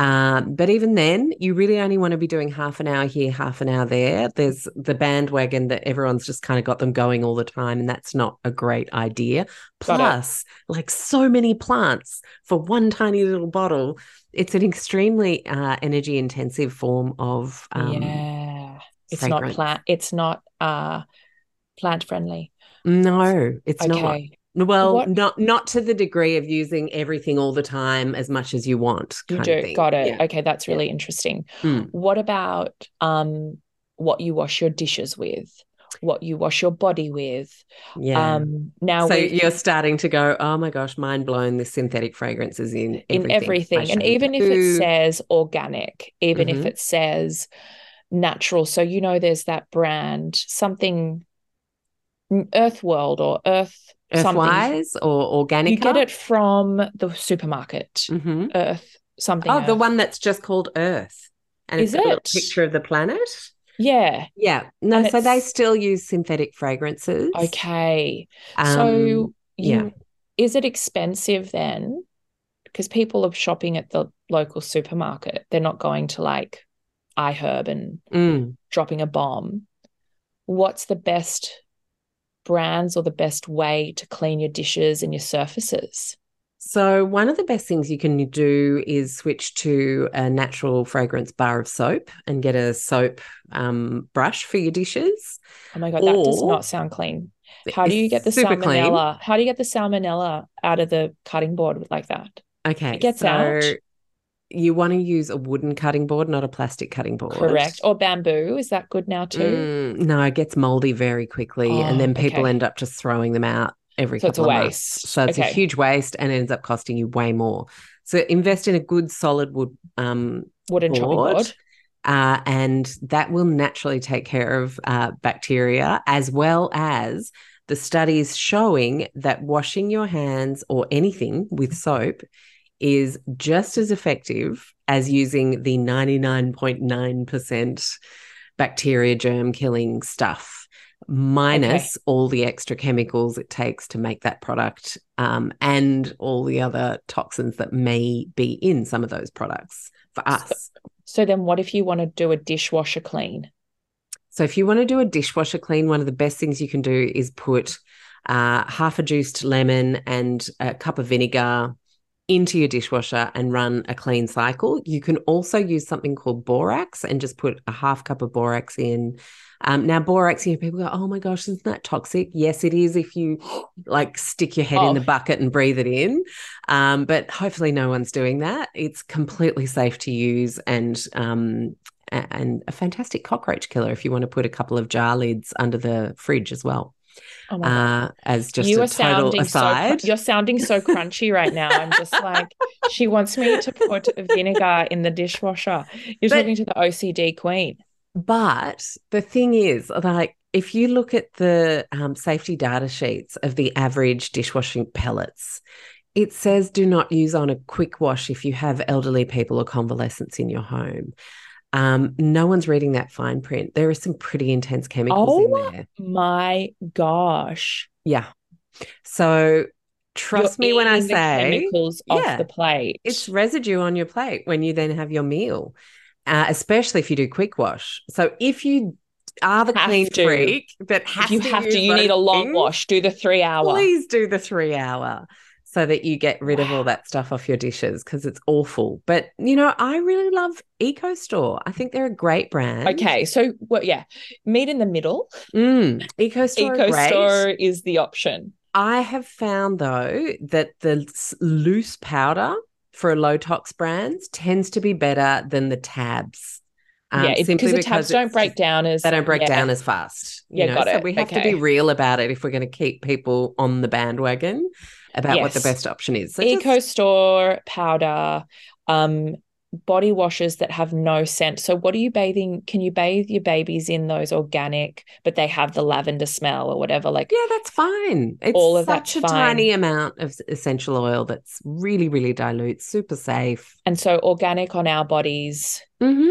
Um, but even then, you really only want to be doing half an hour here, half an hour there. There's the bandwagon that everyone's just kind of got them going all the time, and that's not a great idea. Plus, like so many plants for one tiny little bottle, it's an extremely uh, energy intensive form of um, yeah. It's fragrance. not plant it's not uh plant friendly. No, it's not. Well, What- not not to the degree of using everything all the time as much as you want. You do. Got it. Yeah. Okay, that's really interesting. Mm. What about um what you wash your dishes with? What you wash your body with? Yeah. Um now so with- you're starting to go, oh my gosh, mind blown. The synthetic fragrances in everything. in everything. And even if it says organic, even if Mhm. it says natural. So, you know, there's that brand, something mm, Earth World or Earth. Earthwise or organic, You get it from the supermarket, hmm Earth something. Oh, the one that's just called Earth, and Is it's got a picture of the planet. Yeah. Yeah, no, And so they still use synthetic fragrances. Okay. Um, so, yeah. you, is it expensive then? Because people are shopping at the local supermarket. They're not going to like iHerb and mm. dropping a bomb, what's the best brands or the best way to clean your dishes and your surfaces? So, one of the best things you can do is switch to a natural fragrance bar of soap and get a soap um, brush for your dishes. Oh my God, that does not sound clean. How do you get the super clean. salmonella? How do you get the salmonella out of the cutting board like that? Okay. It gets so out. You want to use a wooden cutting board, not a plastic cutting board. Correct. Or bamboo, is that good now too? Mm, no, it gets moldy very quickly, Oh, and then people okay. end up just throwing them out every So it's a couple of months. waste. So it's a huge waste, and ends up costing you way more. So invest in a good solid wood um, Wooden chopping board. board. uh, and that will naturally take care of uh, bacteria as well as the studies showing that washing your hands or anything with soap is just as effective as using the 99.9% bacteria germ killing stuff minus all the extra chemicals it takes to make that product um, and all the other toxins that may be in some of those products for us So then what if you want to do a dishwasher clean? So if you want to do a dishwasher clean, one of the best things you can do is put uh, half a juiced lemon and a cup of vinegar into your dishwasher and run a clean cycle. You can also use something called borax and just put a half cup of borax in. Um, now, borax, you know, people go, oh my gosh, isn't that toxic? Yes, it is if you like stick your head Oh. in the bucket and breathe it in. Um, but hopefully, no one's doing that. It's completely safe to use and um, and a fantastic cockroach killer if you want to put a couple of jar lids under the fridge as well. Oh. Uh, as just you a are total sounding so aside. cr- you're sounding so crunchy right now. I'm just like she wants me to put vinegar in the dishwasher. You're But- talking to the OCD queen. But the thing is, like, if you look at the um, safety data sheets of the average dishwashing pellets, it says do not use on a quick wash if you have elderly people or convalescents in your home. Um, no one's reading that fine print. There are some pretty intense chemicals Oh. in there. My gosh. Yeah. So Trust You're me when I say chemicals yeah, off the plate. it's residue on your plate when you then have your meal, uh, especially if you do quick wash. So if you are the Have clean to. freak if you have to, you need a long things, wash. Do the three hour. Please do the three hour so that you get rid of all that stuff off your dishes because it's awful. But you know, I really love Eco Store. I think they're a great brand. Okay, so well, yeah, meet in the middle. Mm, Eco Store. Eco great. is the option. I have found though that the loose powder for low tox brands tends to be better than the tabs. Um, yeah, simply because the tabs don't break down as They don't break yeah. down as fast. you Yeah, know? got So it. we have to be real about it if we're going to keep people on the bandwagon about what the best option is. So just- Eco store powder, um, body washes that have no scent. So, what are you bathing? Can you bathe your babies in those organic, but they have the lavender smell or whatever? Like, Yeah, that's fine. It's All of such a fine. tiny amount of essential oil that's really, really dilute, super safe. and so organic on our bodies. Mm-hmm.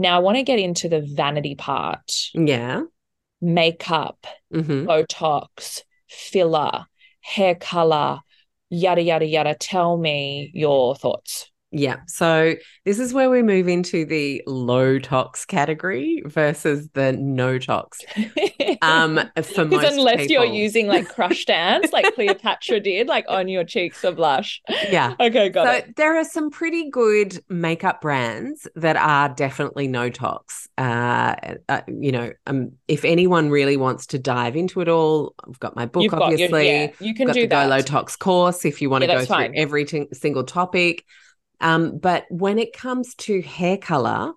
Now, I want to get into the vanity part Yeah. makeup, Mm-hmm. Botox, filler, hair color, yada, yada, yada. Tell me your thoughts. Yeah. So this is where we move into the low tox category versus the no tox. Um, for most unless you're using like crush dance, like Cleopatra did, like on your cheeks for blush. Yeah. Okay, got so it. So there are some pretty good makeup brands that are definitely no tox. Uh, uh, you know, um, if anyone really wants to dive into it all, I've got my book, You've got your, obviously. yeah, you can got do the that. Go Low Tox course if you want Yeah, to go through fine. every t- single topic. Um, but when it comes to hair color,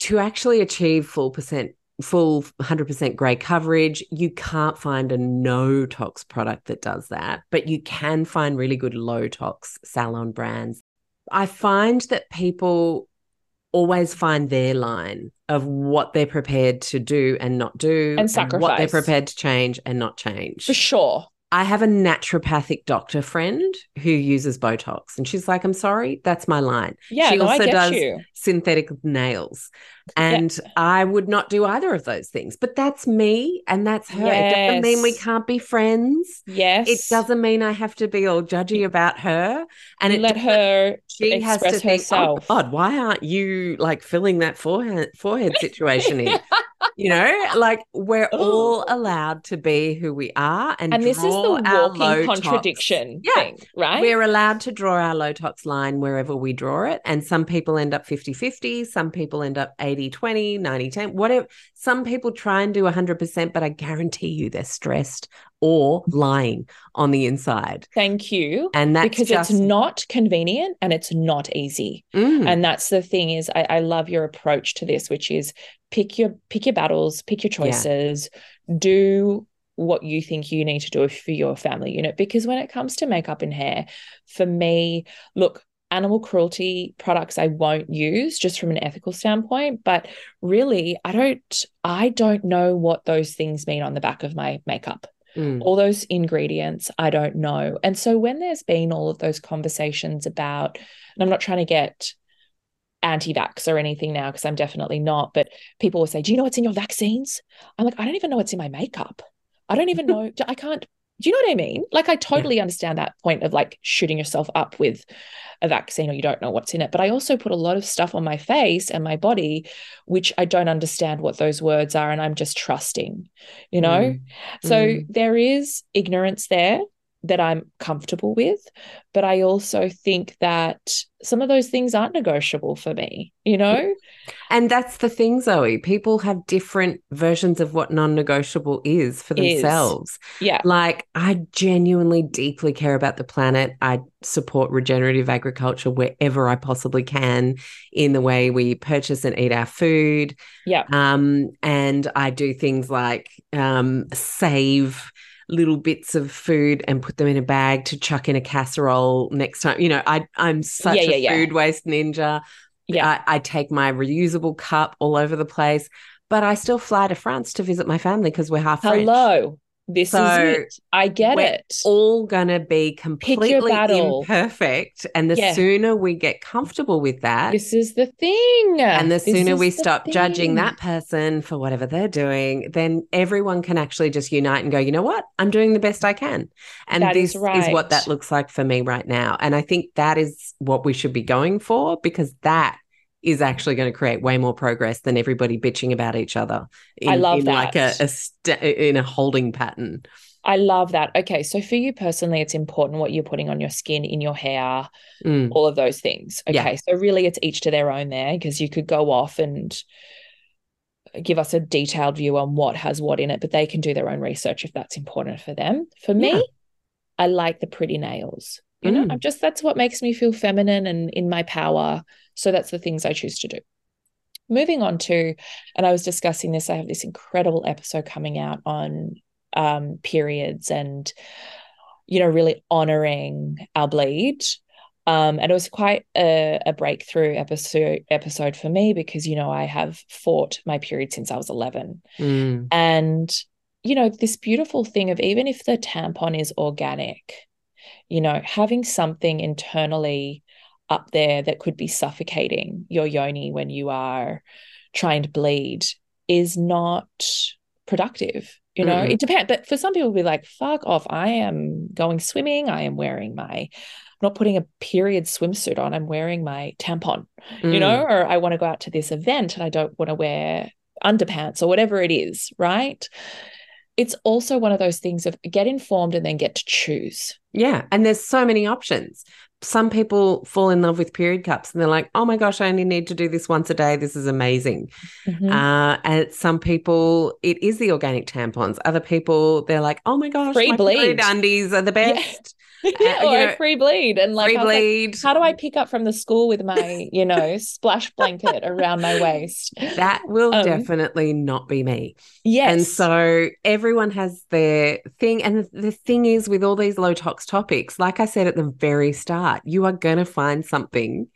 to actually achieve full percent, full 100% gray coverage, you can't find a no tox product that does that, but you can find really good low tox salon brands. I find that people always find their line of what they're prepared to do and not do, And what they're prepared to change and not change. For sure. I have a naturopathic doctor friend who uses Botox, and she's like, "I'm sorry, that's my line." Yeah, She no, I also does you. synthetic nails, and I would not do either of those things. But that's me, and that's her. It doesn't mean we can't be friends. Yes. It doesn't mean I have to be all judgy about her. And You it let her she has to express think, oh, herself. oh God, why aren't you like filling that forehead forehead situation in? you know, like we're all oh. allowed to be who we are, and, and this is the walking contradiction Yeah. thing, right? We're allowed to draw our low tox line wherever we draw it. And some people end up 50 50, some people end up 80 20, 90 10, whatever. Some people try and do 100%, but I guarantee you they're stressed or lying on the inside. Thank you. And that's because just, it's not convenient and it's not easy. Mm, And that's the thing is I, I love your approach to this, which is pick your pick your battles, pick your Yeah. choices, do what you think you need to do for your family unit. Because when it comes to makeup and hair, for me, look, animal cruelty products I won't use just from an ethical standpoint. But really, I don't I don't know what those things mean on the back of my makeup mm, all those ingredients I don't know. And so when there's been all of those conversations about, and I'm not trying to get anti-vax or anything now because I'm definitely not, but people will say, "Do you know what's in your vaccines?" I'm like, "I don't even know what's in my makeup. I don't even know. I can't." Do you know what I mean? Like, I totally understand that point of like shooting yourself up with a vaccine or you don't know what's in it. But I also put a lot of stuff on my face and my body, which I don't understand what those words are. And I'm just trusting, you know? mm, So Mm. there is ignorance there. That I'm comfortable with. But I also think that some of those things aren't negotiable for me, you know? And that's the thing, Zoe. People have different versions of what non negotiable is for Is. themselves. Yeah. Like, I genuinely deeply care about the planet. I support regenerative agriculture wherever I possibly can in the way we purchase and eat our food. Yeah. Um, and I do things like um, save little bits of food and put them in a bag to chuck in a casserole next time. You know, I, I'm such Yeah, yeah, a yeah. food waste ninja. Yeah. I, I take my reusable cup all over the place, but I still fly to France to visit my family because we're half French. Hello. This So, is it. I get it. All gonna be completely imperfect, and the Yeah. sooner we get comfortable with that, This is the thing. and the This sooner we stop judging that person for whatever they're doing, then everyone can actually just unite and go, you know what? I'm doing the best I can. And That this is is what that looks like for me right now. And I think that is what we should be going for because that is actually going to create way more progress than everybody bitching about each other. In, I love in like a, a st- in a holding pattern. I love that. Okay. So for you personally, it's important what you're putting on your skin, in your hair, Mm. all of those things. Yeah. Okay. So really it's each to their own there because you could go off and give us a detailed view on what has what in it, but they can do their own research if that's important for them. For me, Yeah. I like the pretty nails. You know, Mm. I'm just that's what makes me feel feminine and in my power. So that's the things I choose to do. Moving on to, and I was discussing this, I have this incredible episode coming out on um, periods and, you know, really honoring our bleed. Um, and it was quite a, a breakthrough episode episode for me because, you know, I have fought my period since I was 11. Mm. And, you know, this beautiful thing of even if the tampon is organic, you know, having something internally up there that could be suffocating your yoni when you are trying to bleed is not productive. You know, Mm-mm. it depends. But for some people, be like, fuck off. I am going swimming. I am wearing my, I'm not putting a period swimsuit on. I'm wearing my tampon you Mm. know, or I want to go out to this event and I don't want to wear underpants or whatever it is, right? It's also one of those things of get informed and then get to choose. Yeah. And there's so many options. Some people fall in love with period cups and they're like, oh my gosh, I only need to do this once a day. This is amazing. Mhm. Uh, and some people, it is the organic tampons. Other people, they're like, oh my gosh, Free my bleed. period undies are the best. yeah, you or know, a free bleed. And like, Free I like, bleed. how do I pick up from the school with my, you know, splash blanket around my waist? that will Um, definitely not be me. Yes. And so everyone has their thing. And the, the thing is, with all these low tox topics, like I said at the very start, you are going to find something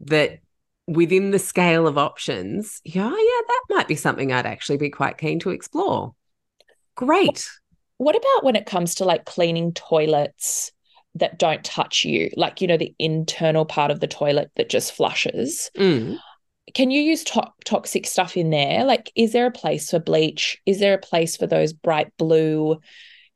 that within the scale of options, yeah, yeah, that might be something I'd actually be quite keen to explore. Great. what about when it comes to like cleaning toilets that don't touch you? Like, you know, the internal part of the toilet that just flushes. Mm. can you use to- toxic stuff in there? Like, is there a place for bleach? Is there a place for those bright blue,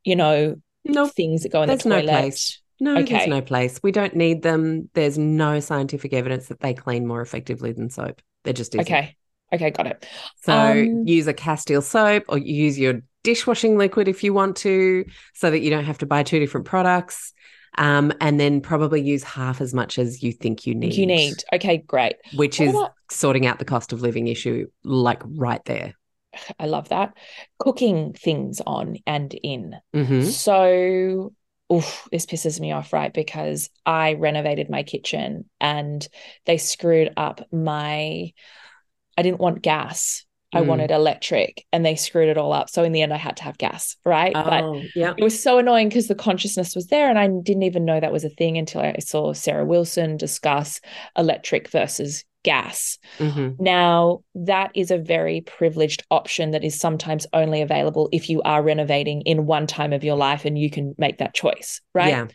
you know, Nope. things that go in There's the no toilet? place. No, Okay. there's no place. We don't need them. There's no scientific evidence that they clean more effectively than soap. There just isn't. Okay. Okay, got it. So Um, use a Castile soap or use your dishwashing liquid if you want to, so that you don't have to buy two different products. Um, and then probably use half as much as you think you need. You need. Okay, great. which What is about- sorting out the cost of living issue, like right there. I love that. Cooking things on and in. hmm So, oof, this pisses me off, right? Because I renovated my kitchen and they screwed up my, I didn't want gas. I Mm. wanted electric and they screwed it all up. So in the end, I had to have gas, right? But Oh, yeah. it was so annoying because the consciousness was there and I didn't even know that was a thing until I saw Sarah Wilson discuss electric versus gas. hmm Now, that is a very privileged option that is sometimes only available if you are renovating in one time of your life and you can make that choice, right? Yeah.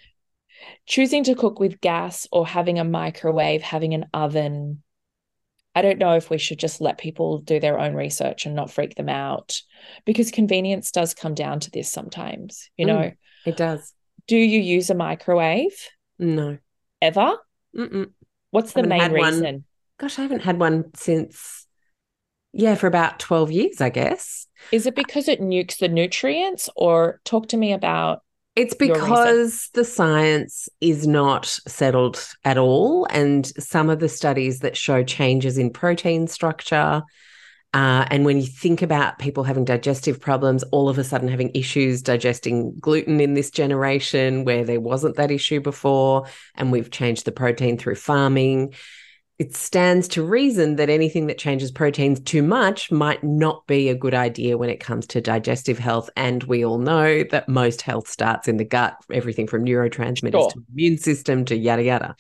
Choosing to cook with gas or having a microwave, having an oven. I don't know if we should just let people do their own research and not freak them out because convenience does come down to this sometimes. You Mm. know, It does. do you use a microwave No. ever? Mm-mm. What's the main had one. reason? Gosh, I haven't had one since, yeah, for about 12 years, I guess. Is it because it nukes the nutrients, or talk to me about It's because the science is not settled at all. And some of the studies that show changes in protein structure, uh, and when you think about people having digestive problems, all of a sudden having issues digesting gluten in this generation where there wasn't that issue before, and we've changed the protein through farming, it stands to reason that anything that changes proteins too much might not be a good idea when it comes to digestive health. And we all know that most health starts in the gut, everything from neurotransmitters Sure. to immune system to yada yada.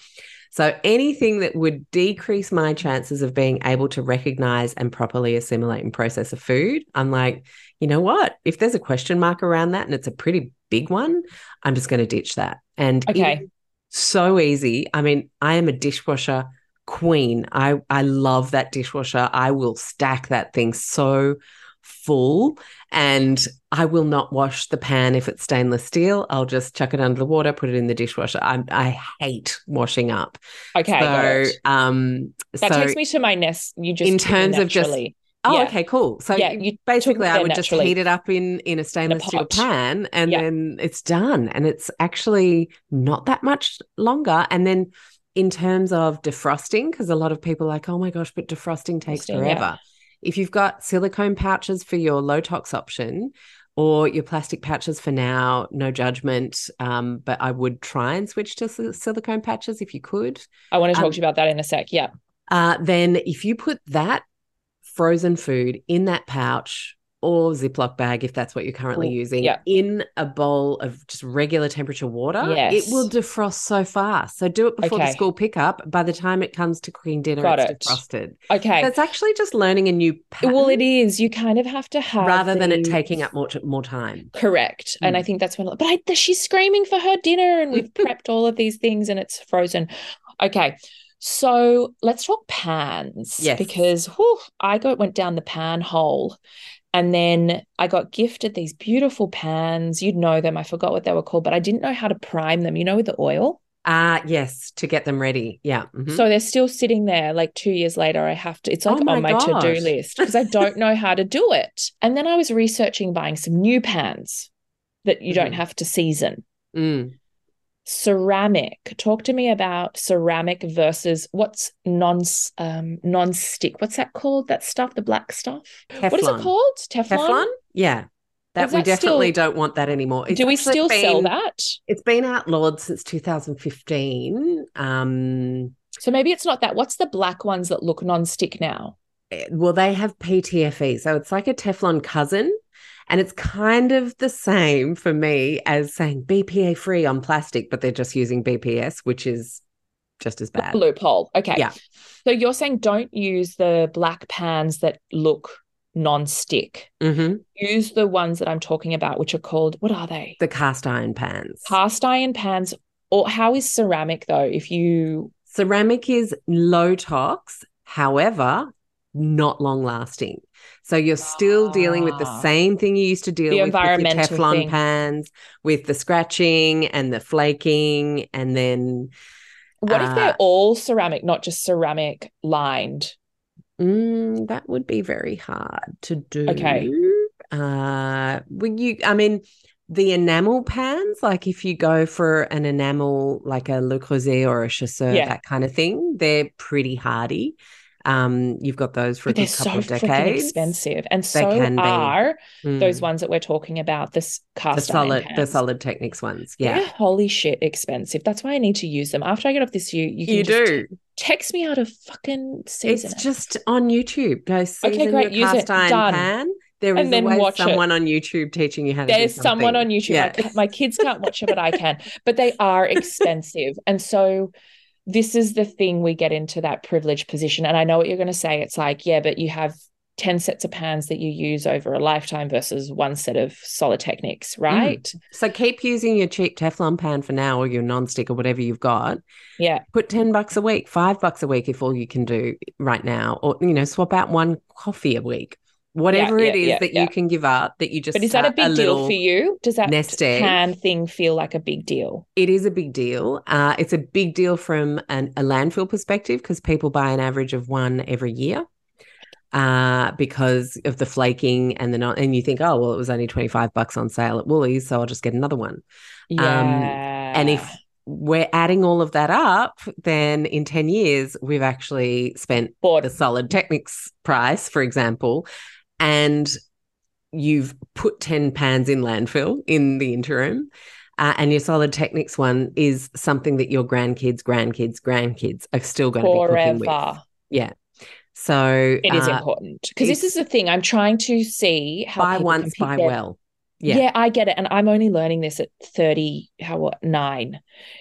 So anything that would decrease my chances of being able to recognize and properly assimilate and process a food, I'm like, you know what? If there's a question mark around that and it's a pretty big one, I'm just going to ditch that. And Okay. so easy. I mean, I am a dishwasher queen. I I love that dishwasher. I will stack that thing so full and I will not wash the pan if it's stainless steel. I'll just chuck it under the water, put it in the dishwasher. I I hate washing up. Okay. got so it. um That so takes me to my nest. You just in terms of just- Oh, yeah. okay, cool. So Yeah, you- basically, I would just heat it up in in a stainless steel pan, and Yeah. then it's done. And it's actually not that much longer. And then, in terms of defrosting, because a lot of people are like, oh my gosh, but defrosting takes Defrosting, yeah. forever. If you've got silicone pouches for your low tox option, or your plastic pouches for now, no judgment. Um, but I would try and switch to sil- silicone pouches if you could. I want to talk Um, to you about that in a sec. Yeah. Uh, then if you put that frozen food in that pouch or Ziploc bag, if that's what you're currently Ooh, using, yeah. in a bowl of just regular temperature water, Yes. it will defrost so fast. So do it before the school pickup. By the time it comes to cooking dinner, Got it's it. defrosted. Okay. So it's actually just learning a new pattern well, it is. You kind of have to have rather than it taking up more, more time. Correct. And I Mm. think that's when, but I, she's screaming for her dinner and we've prepped all of these things and it's frozen. Okay. So let's talk pans. Yes. Because whew, I got went down the pan hole and then I got gifted these beautiful pans. You'd know them. I forgot what they were called, but I didn't know how to prime them, you know, with the oil. Ah, yes, to get them ready. Yeah. mhm. So they're still sitting there like two years later. I have to, it's like Oh my on my to do list because I don't know how to do it. And then I was researching buying some new pans that you don't Mhm. have to season. Mm. Ceramic. Talk to me about ceramic versus what's non um non-stick. What's that called? That stuff, the black stuff. What is it called? Teflon. Teflon? Yeah. that we definitely still- don't want that anymore. It's Do we still sell that? It's been outlawed since 2015. Um, So maybe it's not that. What's the black ones that look non-stick now? eh, well, they have PTFE, so it's like a Teflon cousin, and it's kind of the same for me as saying BPA free on plastic, but they're just using BPS, which is just as bad. Loophole. Okay. Yeah. So you're saying don't use the black pans that look non-stick. hmm Use the ones that I'm talking about, which are called what are they? The cast iron pans. Cast iron pans. Or how is ceramic though? If you Ceramic is low tox, however, not long lasting. So you're still dealing with the Ah. same thing you used to deal The with with your environmental Teflon thing. pans, with the scratching and the flaking, and then what if they're Uh, all ceramic, not just ceramic lined? mm, that would be very hard to do. Okay. Uh, when you, I mean, the enamel pans, like if you go for an enamel, like a Le Creuset or a Chasseur, Yeah. that kind of thing, they're pretty hardy. Um, you've got those for a But they're good so couple of decades. expensive. And They so can be. are those Mm. ones that we're talking about, this the cast iron solid, the solid techniques ones. They're Yeah, holy shit expensive. That's why I need to use them. After I get off this, you you can you do. text me out of fucking season. It's just on YouTube. Go season great. your Use cast it. iron Done. pan. There is always watch it. someone on YouTube teaching you how to do There's someone on YouTube. Yeah. My kids can't watch it, but I can. But they are expensive. And so this is the thing we get into that privileged position. And I know what you're going to say. It's like, yeah, but you have 10 sets of pans that you use over a lifetime versus one set of Solidteknics, mm. right? So keep using your cheap Teflon pan for now or your non-stick or whatever you've got. Yeah. Put 10 bucks a week, 5 bucks a week if all you can do right now or you know swap out one coffee a week. Whatever yeah, it is yeah, that yeah. you can give up that you just But is that a start big deal for you? Does that nest egg. pan thing feel like a big deal? It is a big deal. Uh, it's a big deal from an, a landfill perspective because people buy an average of one every year. uh, because of the flaking and the not, and you think, oh, well, it was only 25 bucks on sale at Woolies, so I'll just get another one. Yeah. Um, and if we're adding all of that up, then in 10 years, we've actually spent Bought- the Solidteknics price, for example, and you've put 10 pans in landfill in the interim. Uh, and your Solidteknics one is something that your grandkids, grandkids, grandkids are still going to be cooking with. Yeah. So It is uh, important because this is the thing. I'm trying to see how buy once, buy their- well. Yeah. Yeah. I get it, and I'm only learning this at thirty, how what nine,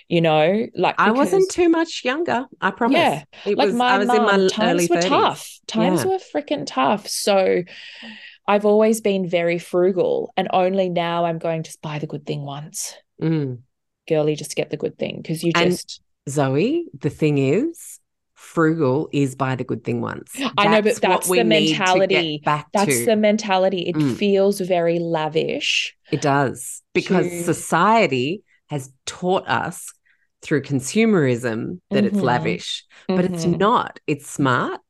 you know, like I wasn't too much younger. I promise. Yeah, it like was. my I was in my times early were 30s. tough. Times Yeah. were freaking tough. So I've always been very frugal, and only now I'm going to buy the good thing once, Mm. girly, just get the good thing because you And just. Zoe, the thing is, frugal is buy the good thing once. I know, but that's the need to get mentality. back That's to. the mentality. It Mm. feels very lavish. It does because to- society has taught us through consumerism that it's Mhm. lavish, but it's Mhm. not. It's smart.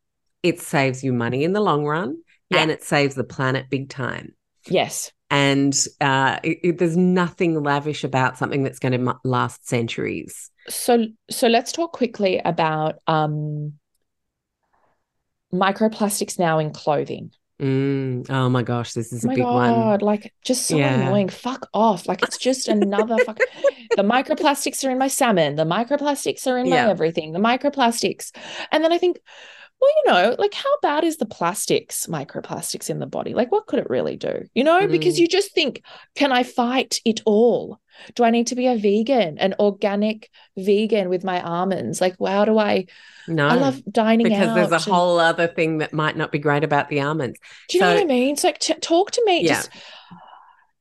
It saves you money in the long run, Yeah. and it saves the planet big time. Yes. And uh, it, it- there's nothing lavish about something that's going to last centuries. So so let's talk quickly about um microplastics now in clothing. Mm. Oh my gosh, this is Oh a big one. God, like just so Yeah. annoying. Fuck off. Like it's just another fuck. The microplastics are in my salmon. The microplastics are in my everything. The microplastics. And then I think, well, you know, like how bad is the plastics, microplastics in the body? Like what could it really do? You know, because Mm. you just think, can I fight it all? Do I need to be a vegan, an organic vegan with my almonds? Like, how do I? No, I love dining because out. there's a and- whole other thing that might not be great about the almonds. Do you know what I mean? It's like t- talk to me. Yeah. Just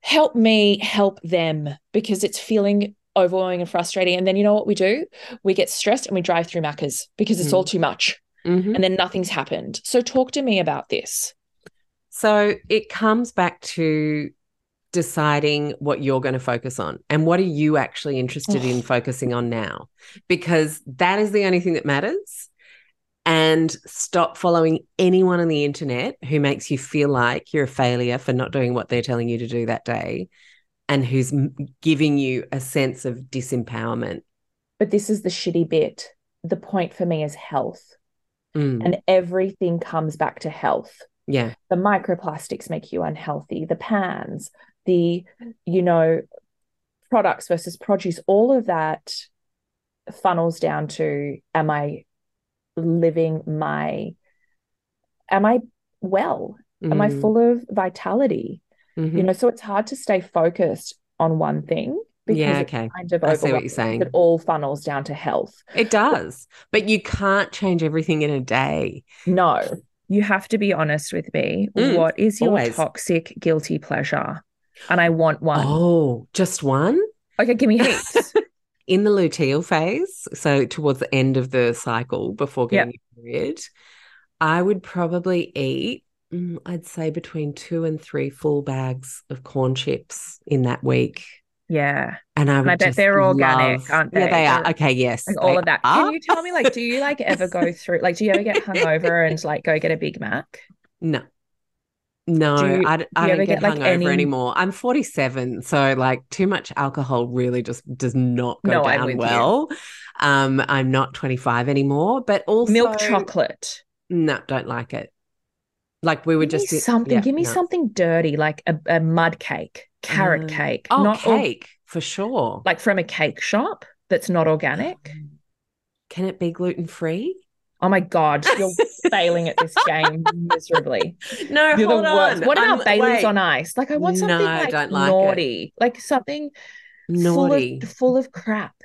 help me help them because it's feeling overwhelming and frustrating. And then you know what we do? We get stressed and we drive through Macca's because it's Mm. all too much Mhm. and then nothing's happened. So talk to me about this. So it comes back to deciding what you're going to focus on and what are you actually interested in focusing on now because that is the only thing that matters and stop following anyone on the internet who makes you feel like you're a failure for not doing what they're telling you to do that day and who's giving you a sense of disempowerment But this is the shitty bit. The point for me is health. Mm, And everything comes back to health. yeah The microplastics make you unhealthy, the pans, the, you know, products versus produce, all of that funnels down to am I living my, am I well? Am I Mm, full of vitality? mhm. You know, so it's hard to stay focused on one thing because Yeah, it okay. kind of I see what you're saying. It all funnels down to health. It does, but you can't change everything in a day. No, you have to be honest with me. Mm, what is your always. toxic guilty pleasure? And I want one. Oh, just one? Okay, give me heaps. In the luteal phase, so towards the end of the cycle before Yep. getting your period, I would probably eat, mm, I'd say between two and three full bags of corn chips in that week. Yeah. And I would I bet they're organic, love- aren't they? they are. Okay, yes. Like all of that. are. Can you tell me, like, do you like ever go through, like, do you ever get hungover and like go get a Big Mac? No. No, Do you- I, d- I don't ever get, get, like, hungover any- anymore. I'm 47, so like too much alcohol really just does not go No, down with you. well. Um, I'm not 25 anymore, but also Milk chocolate. No, don't like it. Like we would Give just something. yeah, give me no. something dirty, like a, a mud cake, carrot Mm. cake, Oh, not or- cake for sure. like from a cake shop that's not organic. Can it be gluten free? Oh my God, you're failing at this game miserably. No, You're the hold worst. on. What about Bailey's wait. on ice? Like I want something No, like don't like it. naughty, like something Naughty. full of full of crap.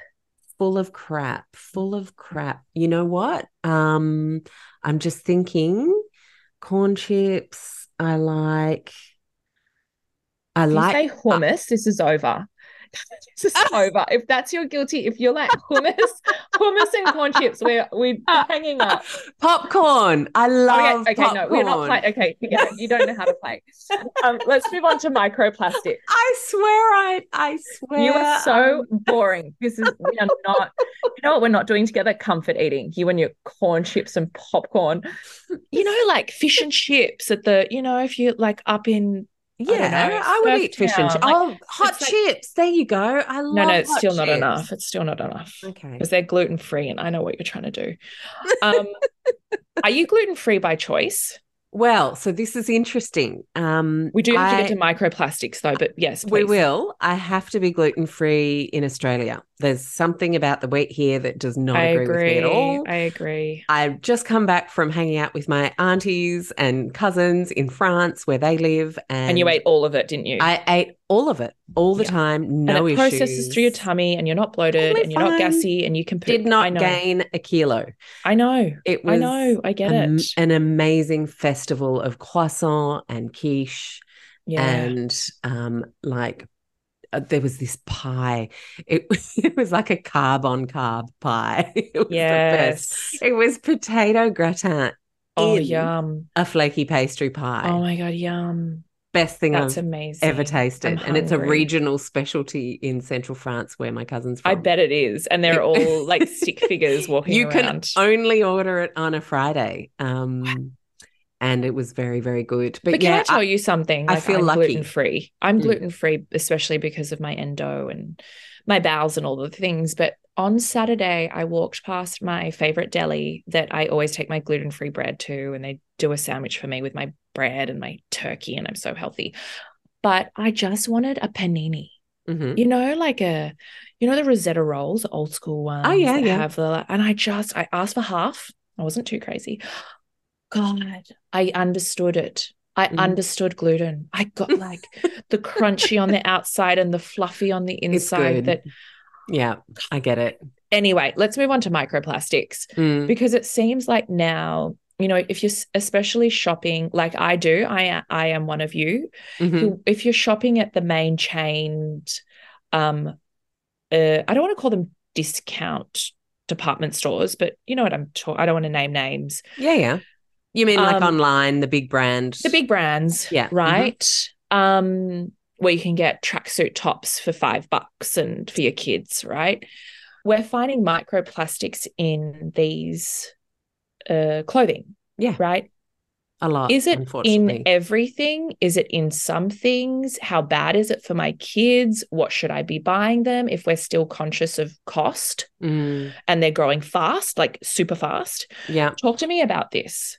full of crap, full of crap. You know what? Um, I'm just thinking corn chips. I like. I If you like. say hummus, this is over. this is over. If that's your guilty, if you're like hummus, hummus and corn chips, we're we're hanging up. Popcorn. I love okay, okay popcorn. no, we're not playing. Okay, yeah, you don't know how to play. Um, let's move on to microplastic. I swear I I swear You are so um, boring. This is we are not. You know what we're not doing together? Comfort eating. You and your corn chips and popcorn. You know, like fish and chips at the. You know, if you like up in. Yeah, know, I, would eat fish and chips. like, oh, hot it's like- chips. There you go. I love No, no, it's still not enough. It's still not enough. Okay. because they're gluten free, and I know what you're trying to do. Um, are you gluten free by choice? Well, so this is interesting. Um, We do have to get to microplastics, though. But yes, We will. I have to be gluten free in Australia. There's something about the wheat here that does not I agree, with me at all. I agree. I've just come back from hanging out with my aunties and cousins in France where they live. And, And you ate all of it, didn't you? I ate all of it all the Yeah. time. No and it issues. processes through your tummy, and you're not bloated, and you're not gassy, and you can. Did not gain a kilo. I know. It was I know. I get am- it. an amazing festival of croissant and quiche. Yeah. and um like uh, there was this pie. It, it was like a carb on carb pie. It was the best. Yes. it was potato gratin Oh, yum. a flaky pastry pie. Oh my god, yum. best thing That's I've amazing. ever tasted. And it's a regional specialty in central France where my cousin's from. I bet it is, and they're all like stick figures walking you can only order it on a Friday. Um and it was very very good but, But, yeah can I tell I- you something? I Like, feel I'm lucky. gluten free. I'm Mm. gluten free, especially because of my endo and my bowels and all the things. But on Saturday, I walked past my favorite deli that I always take my gluten free bread to, and they do a sandwich for me with my bread and my turkey, and I'm so healthy. But I just wanted a panini. Mhm. You know, like a, you know, the Rosetta rolls, old school ones. Oh, yeah, yeah. Have the, and I just, I asked for half. I wasn't too crazy. God, I understood it. I Mhm. understood gluten. I got like the crunchy on the outside and the fluffy on the inside. That yeah i get it anyway. Let's move on to microplastics Mm. because it seems like now, you know, if you're especially shopping like I do, I I am one of you Mhm. who if you're shopping at the main chained um uh I don't want to call them discount department stores but you know what I'm talking I don't want to name names Yeah, yeah. You mean like Um, online, the big brands? the big brands Yeah, mhm. right um where you can get tracksuit tops for 5 bucks and for your kids right we're finding microplastics in these uh clothing Yeah. right a lot. Is it in everything? Is it in some things? How bad is it for my kids? What should I be buying them if we're still conscious of cost Mm, and they're growing fast, like super fast? yeah. Talk to me about this.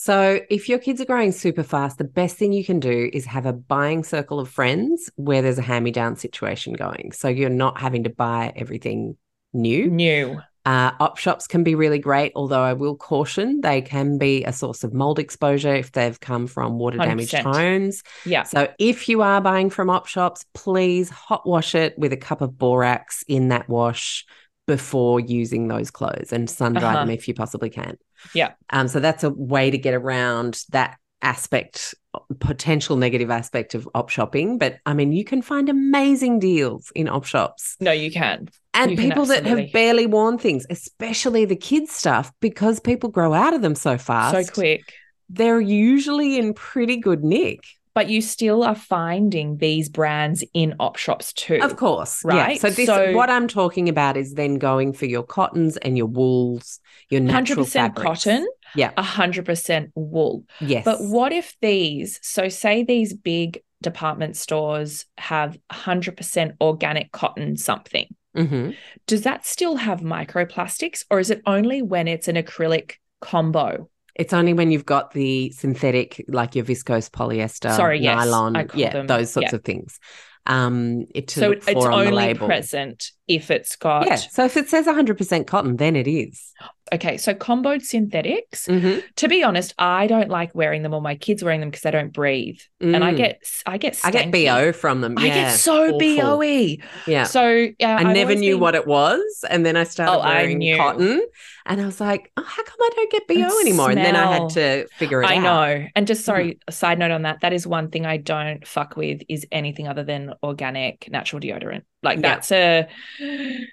So if your kids are growing super fast, the best thing you can do is have a buying circle of friends where there's a hand-me-down situation going. So you're not having to buy everything new. New. Uh, op shops can be really great, although I will caution they can be a source of mold exposure if they've come from water damaged 100%. homes. Yeah. So if you are buying from op shops, please hot wash it with a cup of borax in that wash before using those clothes and sun dry Uh-huh. them if you possibly can. Yeah. Um, so that's a way to get around that aspect, potential negative aspect of op shopping. But I mean, you can find amazing deals in op shops No, you can. and You can people that have barely worn things, especially the kids' stuff, because people grow out of them so fast. So quick. They're usually in pretty good nick. But you still are finding these brands in op shops too. Of course, Yeah. Right? So this, So- what I'm talking about is then going for your cottons and your wools, your natural 100% fabrics. cotton, Yeah. 100% wool. Yes. But what if these, so say these big department stores have 100% organic cotton something, hmm does that still have microplastics or is it only when it's an acrylic combo? It's only when you've got the synthetic, like your viscose polyester, Sorry, yes, nylon, yeah, them- those sorts yeah. of things. Um, it to so it's for on the only present if it's got Yeah. So if it says 100% cotton, then it is. Okay, so comboed synthetics. Mhm. To be honest, I don't like wearing them or my kids wearing them because they don't breathe. And I Mm. get I get I get. BO from them. I get so. BOE. Yeah. So yeah, I I've never knew been- what it was. And then I started Oh, wearing knew. cotton. And I was like, oh, how come I don't get BO And anymore? And then I had to figure it I out. I know. And just sorry, a side note on that. That is one thing I don't fuck with is anything other than organic natural deodorant. Like Yeah. that's a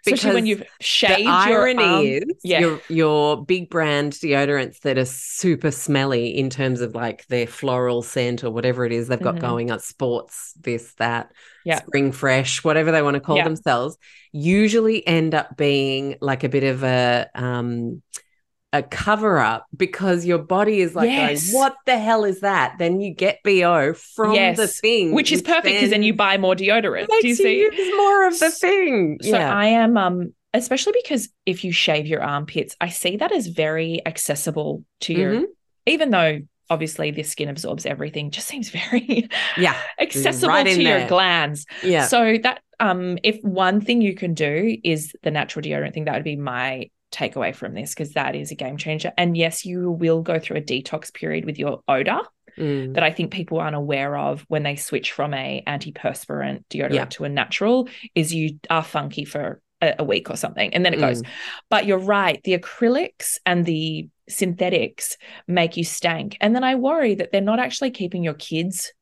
especially when you've shaved The your irony arm. is Yeah. your your big brand deodorants that are super smelly in terms of like their floral scent or whatever it is they've got Mhm. going on sports, this, that, Yeah. spring fresh, whatever they want to call Yeah. themselves, usually end up being like a bit of a um a cover up because your body is like Yes. going, what the hell is that? Then you get BO from the Yes. thing, which is perfect because then you buy more deodorant. makes Do you see? use more of the thing. So yeah. I am um especially because if you shave your armpits, I see that as very accessible to your Mhm. even though obviously the skin absorbs everything, just seems very Yeah. accessible Right to your there. glands. yeah. So that um if one thing you can do is the natural deodorant thing, that would be my takeaway from this because that is a game changer. And yes, you will go through a detox period with your odor Mm. that I think people aren't aware of when they switch from a antiperspirant deodorant Yeah. to a natural is you are funky for a, a week or something and then it Mm. goes. But you're right, the acrylics and the synthetics make you stank. And then I worry that they're not actually keeping your kids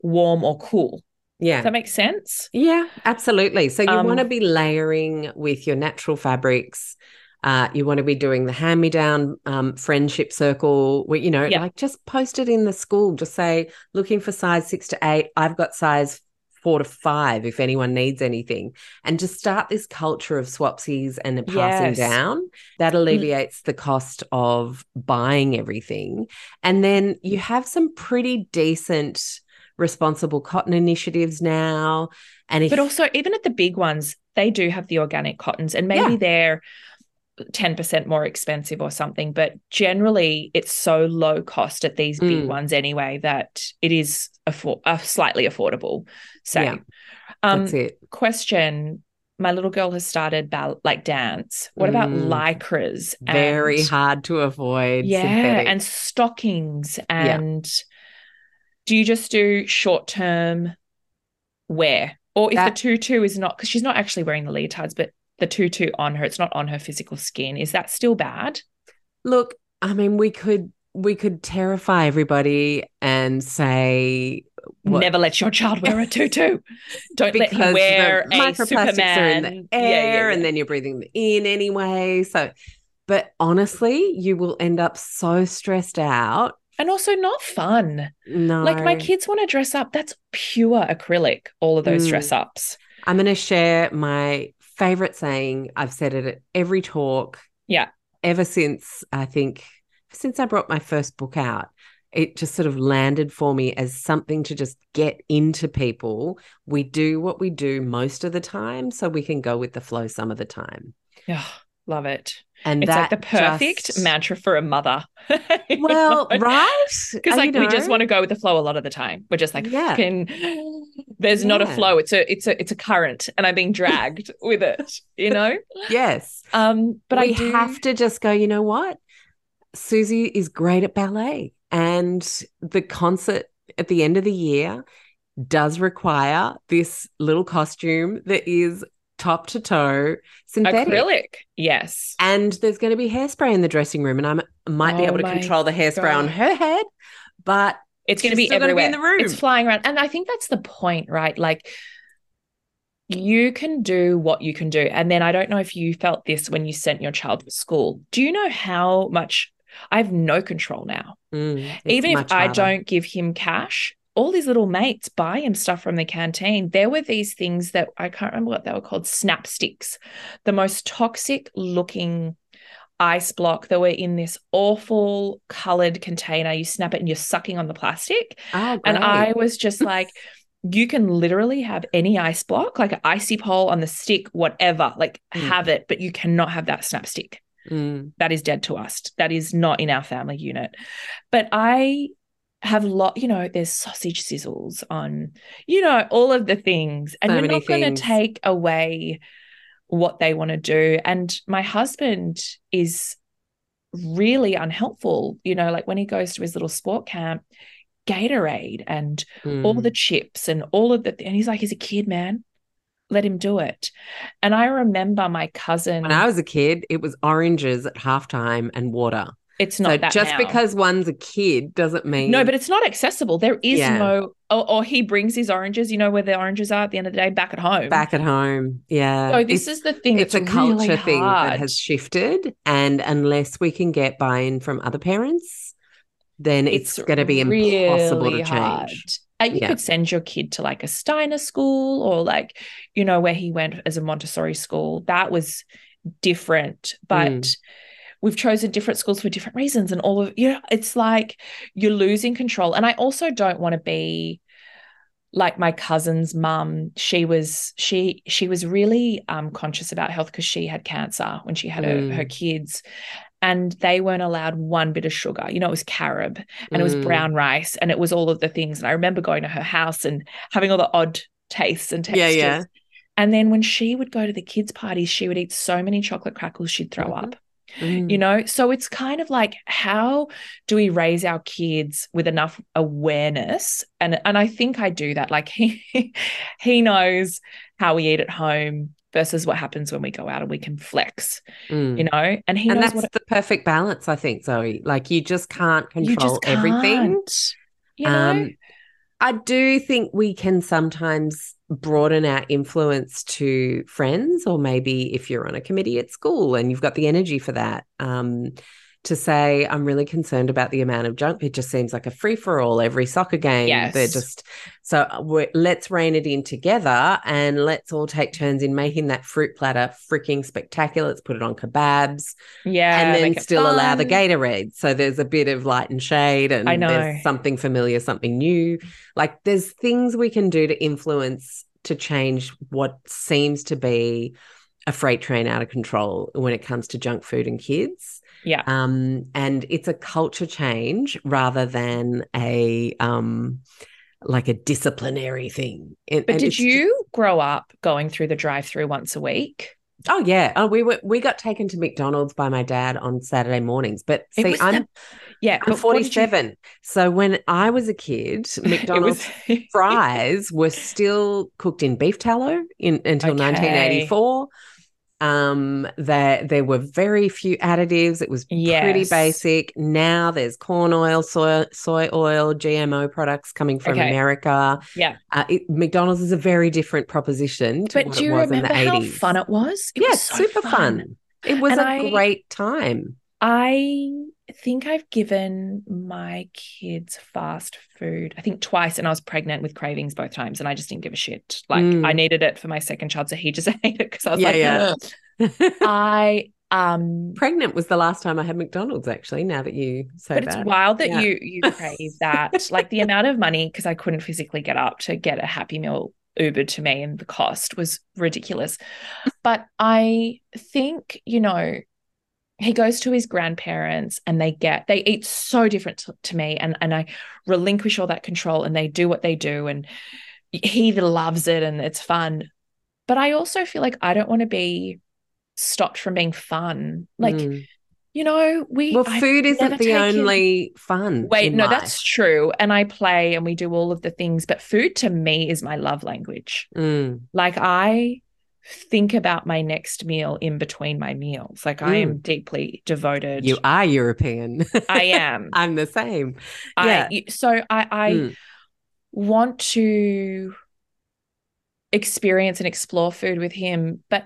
warm or cool. Yeah. Does that make sense? Yeah, absolutely. So you Um, want to be layering with your natural fabrics. Uh, you want to be doing the hand-me-down um, friendship circle, where you know, Yeah. like just post it in the school. Just say, looking for size six to eight. I've got size four to five. If anyone needs anything, and just start this culture of swapsies and the passing Yes. down. That alleviates the cost of buying everything, and then you have some pretty decent, responsible cotton initiatives now. And if But also, even at the big ones, they do have the organic cottons, and maybe Yeah. they're 10% more expensive or something. But generally, it's so low cost at these big Mm. ones anyway that it is affor- uh, slightly affordable. so Yeah. um, that's it. question my little girl has started ball- like dance. What about Mm. lycras? Very and- hard to avoid. Yeah, synthetic. and stockings. Yeah. And do you just do short term wear? Or if That- the tutu is not, because she's not actually wearing the leotards, but the tutu on her, it's not on her physical skin. Is that still bad? look, I mean, we could we could terrify everybody and say what- Never let your child wear a tutu. Don't let him wear the a microplastics are in the air, yeah, yeah. and then you're breathing in anyway. So, but honestly, you will end up so stressed out. and also not fun. No, Like my kids want to dress up. That's pure acrylic, all of those Mm. dress ups. I'm going to share my favorite saying. I've said it at every talk. Yeah. Ever since I think since I brought my first book out, it just sort of landed for me as something to just get into people. We do what we do most of the time, so we can go with the flow some of the time. Yeah, love it. And It's like the perfect just- mantra for a mother. Well, right? Because like you we just want to go with the flow a lot of the time. We're just like Yeah. fucking there's not a flow. It's a it's a it's a current and I'm being dragged with it, you know? Yes. Um but we I do have to just go, you know what? Susie is great at ballet. And the concert at the end of the year does require this little costume that is top to toe synthetic. acrylic. Yes. And there's going to be hairspray in the dressing room, and I'm, I might be Oh able to control the hairspray on her head, but It's going to be gonna be everywhere. in the room. It's flying around. And I think that's the point, right? Like you can do what you can do. And then I don't know if you felt this when you sent your child to school. Do you know how much I have no control now? mm, Even if much I harder. don't give him cash, all these little mates buy him stuff from the canteen. There were these things that I can't remember what they were called snap sticks, the most toxic looking ice block that were in this awful colored container. You snap it and you're sucking on the plastic. Oh, And. I was just like, you can literally have any ice block, like an icy pole on the stick, whatever, like Mm. have it, but you cannot have that snap stick Mm, that is dead to us. That is not in our family unit. But I have lot, you know, there's sausage sizzles on, you know, all of the things. And So you're not going to take away what they want to do. And my husband is really unhelpful. You know, like when he goes to his little sport camp, Gatorade and all Mm. the chips and all of the, and he's like, he's a kid, man. Let him do it. And I remember my cousin. When I was a kid, it was oranges at halftime and water. It's So not that just now. because one's a kid doesn't mean No, but it's not accessible. There is Yeah. no, or, or he brings his oranges. You know where the oranges are at the end of the day, back at home. back at home. Yeah. So this It's- is the thing. it's a culture really thing that has shifted. And unless we can get buy-in from other parents, then it's, going to be impossible to change. hard. Uh, you Yeah. could send your kid to like a Steiner school or like, you know, where he went as a Montessori school. That was different. But Mm. We've chosen different schools for different reasons. And all of, you know, it's like you're losing control. And I also don't want to be like my cousin's mum she was she she was really um conscious about health because she had cancer when she had Mm. her, her kids and they weren't allowed one bit of sugar you know it was carob and it was Mm. brown rice and it was all of the things and i remember going to her house and having all the odd tastes and textures yeah. and then when she would go to the kids parties she would eat so many chocolate crackles she'd throw Mhm. up Mm. you know so it's kind of like how do we raise our kids with enough awareness and and i think i do that like he he knows how we eat at home versus what happens when we go out and we can flex Mm. you know and he and that's the perfect balance, I think, Zoe. Like you just can't control you just everything. can't, you know Um, I do think we can sometimes broaden our influence to friends, or maybe if you're on a committee at school and you've got the energy for that, um, to say, I'm really concerned about the amount of junk. It just seems like a free for all every soccer game. They're just so uh, let's rein it in together and let's all take turns in making that fruit platter freaking spectacular. Let's put it on kebabs yeah and then still allow the. Gatorade. So there's a bit of light and shade, and I know. there's something familiar, something new. Like there's things we can do to influence to change what seems to be a freight train out of control when it comes to junk food and kids. Yeah Um, and it's a culture change rather than a um like a disciplinary thing. And- but did you grow up going through the drive-through once a week Oh yeah. Oh, we were we got taken to McDonald's by my dad on Saturday mornings. But see, I'm yeah I'm but what did you- 47. So when I was a kid, McDonald's was- fries were still cooked in beef tallow in until Okay. 1984. Um, there there were very few additives. It was pretty basic. Now there's corn oil, soy soy oil, GMO products coming from Okay. America. Yeah. Uh, it, McDonald's is a very different proposition to but what do it you was remember in the how 80s. fun it was it yeah, was so super fun. It was And a I- great time. I think I've given my kids fast food, I think twice, and I was pregnant with cravings both times, and I just didn't give a shit. Like Mm. I needed it for my second child, so he just ate it because I was Yeah, like, yeah. I um Pregnant was the last time I had McDonald's. Actually, now that you say but it's that, wild that Yeah. you you crave that. like the amount of money, because I couldn't physically get up to get a happy meal Ubered to me, and the cost was ridiculous. But I think, you know, he goes to his grandparents and they get they eat so different to, to me and and I relinquish all that control and they do what they do and he loves it and it's fun but I also feel like I don't want to be stopped from being fun like Mm. you know we well, I've food isn't the only fun. Wait, no, life. that's true. And I play and we do all of the things, but food to me is my love language. Mm. Like I think about my next meal in between my meals. Like I am deeply devoted. You are European. I am. I'm the same. Yeah. y- so I I Mm. want to experience and explore food with him, but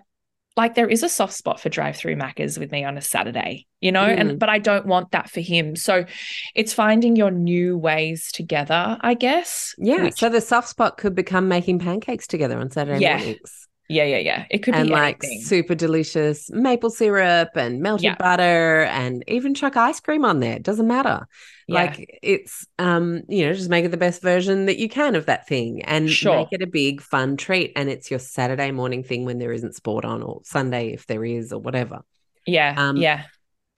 like there is a soft spot for drive-through Maccas with me on a Saturday, you know, Mm. and but I don't want that for him. So it's finding your new ways together, I guess. Yeah. which- So the soft spot could become making pancakes together on Saturday Yeah. mornings. Yeah, yeah, yeah. It could and be like anything. super delicious maple syrup and melted Yeah. butter and even chuck ice cream on there. It doesn't matter. Yeah. Like it's um, you know, just make it the best version that you can of that thing and Sure. make it a big fun treat. And it's your Saturday morning thing when there isn't sport on or Sunday if there is or whatever. yeah, um, yeah.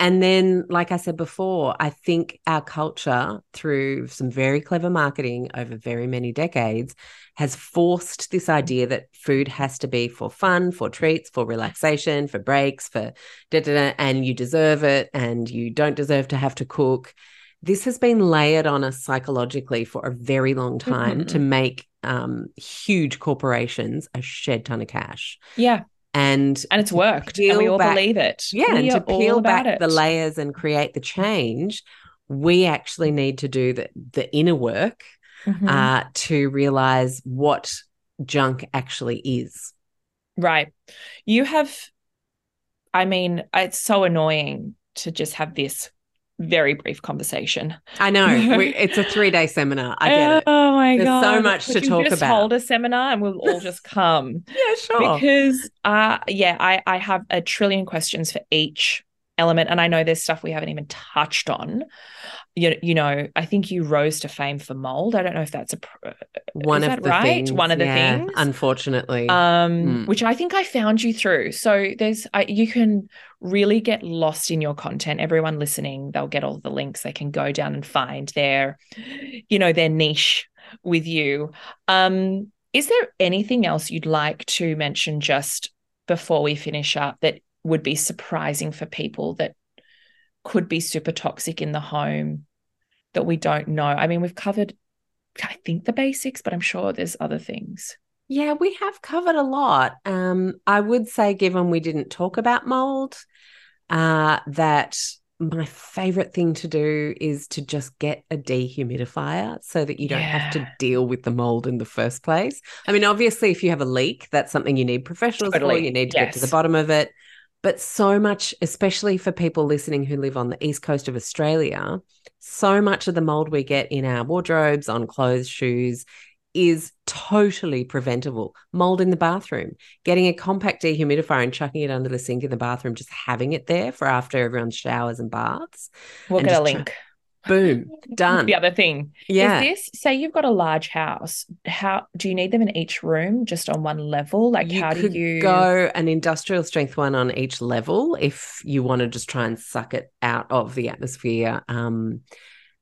And then, like I said before, I think our culture, through some very clever marketing over very many decades, has forced this idea that food has to be for fun, for treats, for relaxation, for breaks, for da da da, and you deserve it, and you don't deserve to have to cook. This has been layered on us psychologically for a very long time Mhm. to make um, huge corporations a shed ton of cash. Yeah. And And it's worked. And we all back- believe it. yeah, We and to peel back the layers and create the change, we actually need to do the, the inner work Mhm. uh, to realize what junk actually is. Right. You have, I mean, it's so annoying to just have this very brief conversation. I know we, it's a three day seminar. I get it. Oh my god. There's god. so much to Could you talk just about. Hold a seminar and we'll all just come. Yeah, sure. because uh yeah i i have a trillion questions for each element and i know there's stuff we haven't even touched on you, you know i think you rose to fame for mold i don't know if that's a pr- One of the right? things. One of the yeah, things? Unfortunately. um Mm. which i think i found you through so there's I, you can really get lost in your content everyone listening they'll get all the links they can go down and find their you know their niche with you um is there anything else you'd like to mention just before we finish up that would be surprising for people that could be super toxic in the home that we don't know i mean we've covered i think the basics but i'm sure there's other things Yeah, we have covered a lot. Um, I would say, given we didn't talk about mold, uh, that my favorite thing to do is to just get a dehumidifier so that you don't have to deal with the mold in the first place. I mean, obviously, if you have a leak, that's something you need professionals for. You need to get to the bottom of it. But so much, especially for people listening who live on the east coast of Australia, so much of the mold we get in our wardrobes, on clothes, shoes, is totally preventable. Mold in the bathroom, getting a compact dehumidifier and chucking it under the sink in the bathroom, just having it there for after everyone's showers and baths. we'll And get a link Boom, done. the other thing yeah. Is this say you've got a large house? How do you need them in each room, just on one level? Like you how do you go an industrial strength one on each level if you want to just try and suck it out of the atmosphere. Um,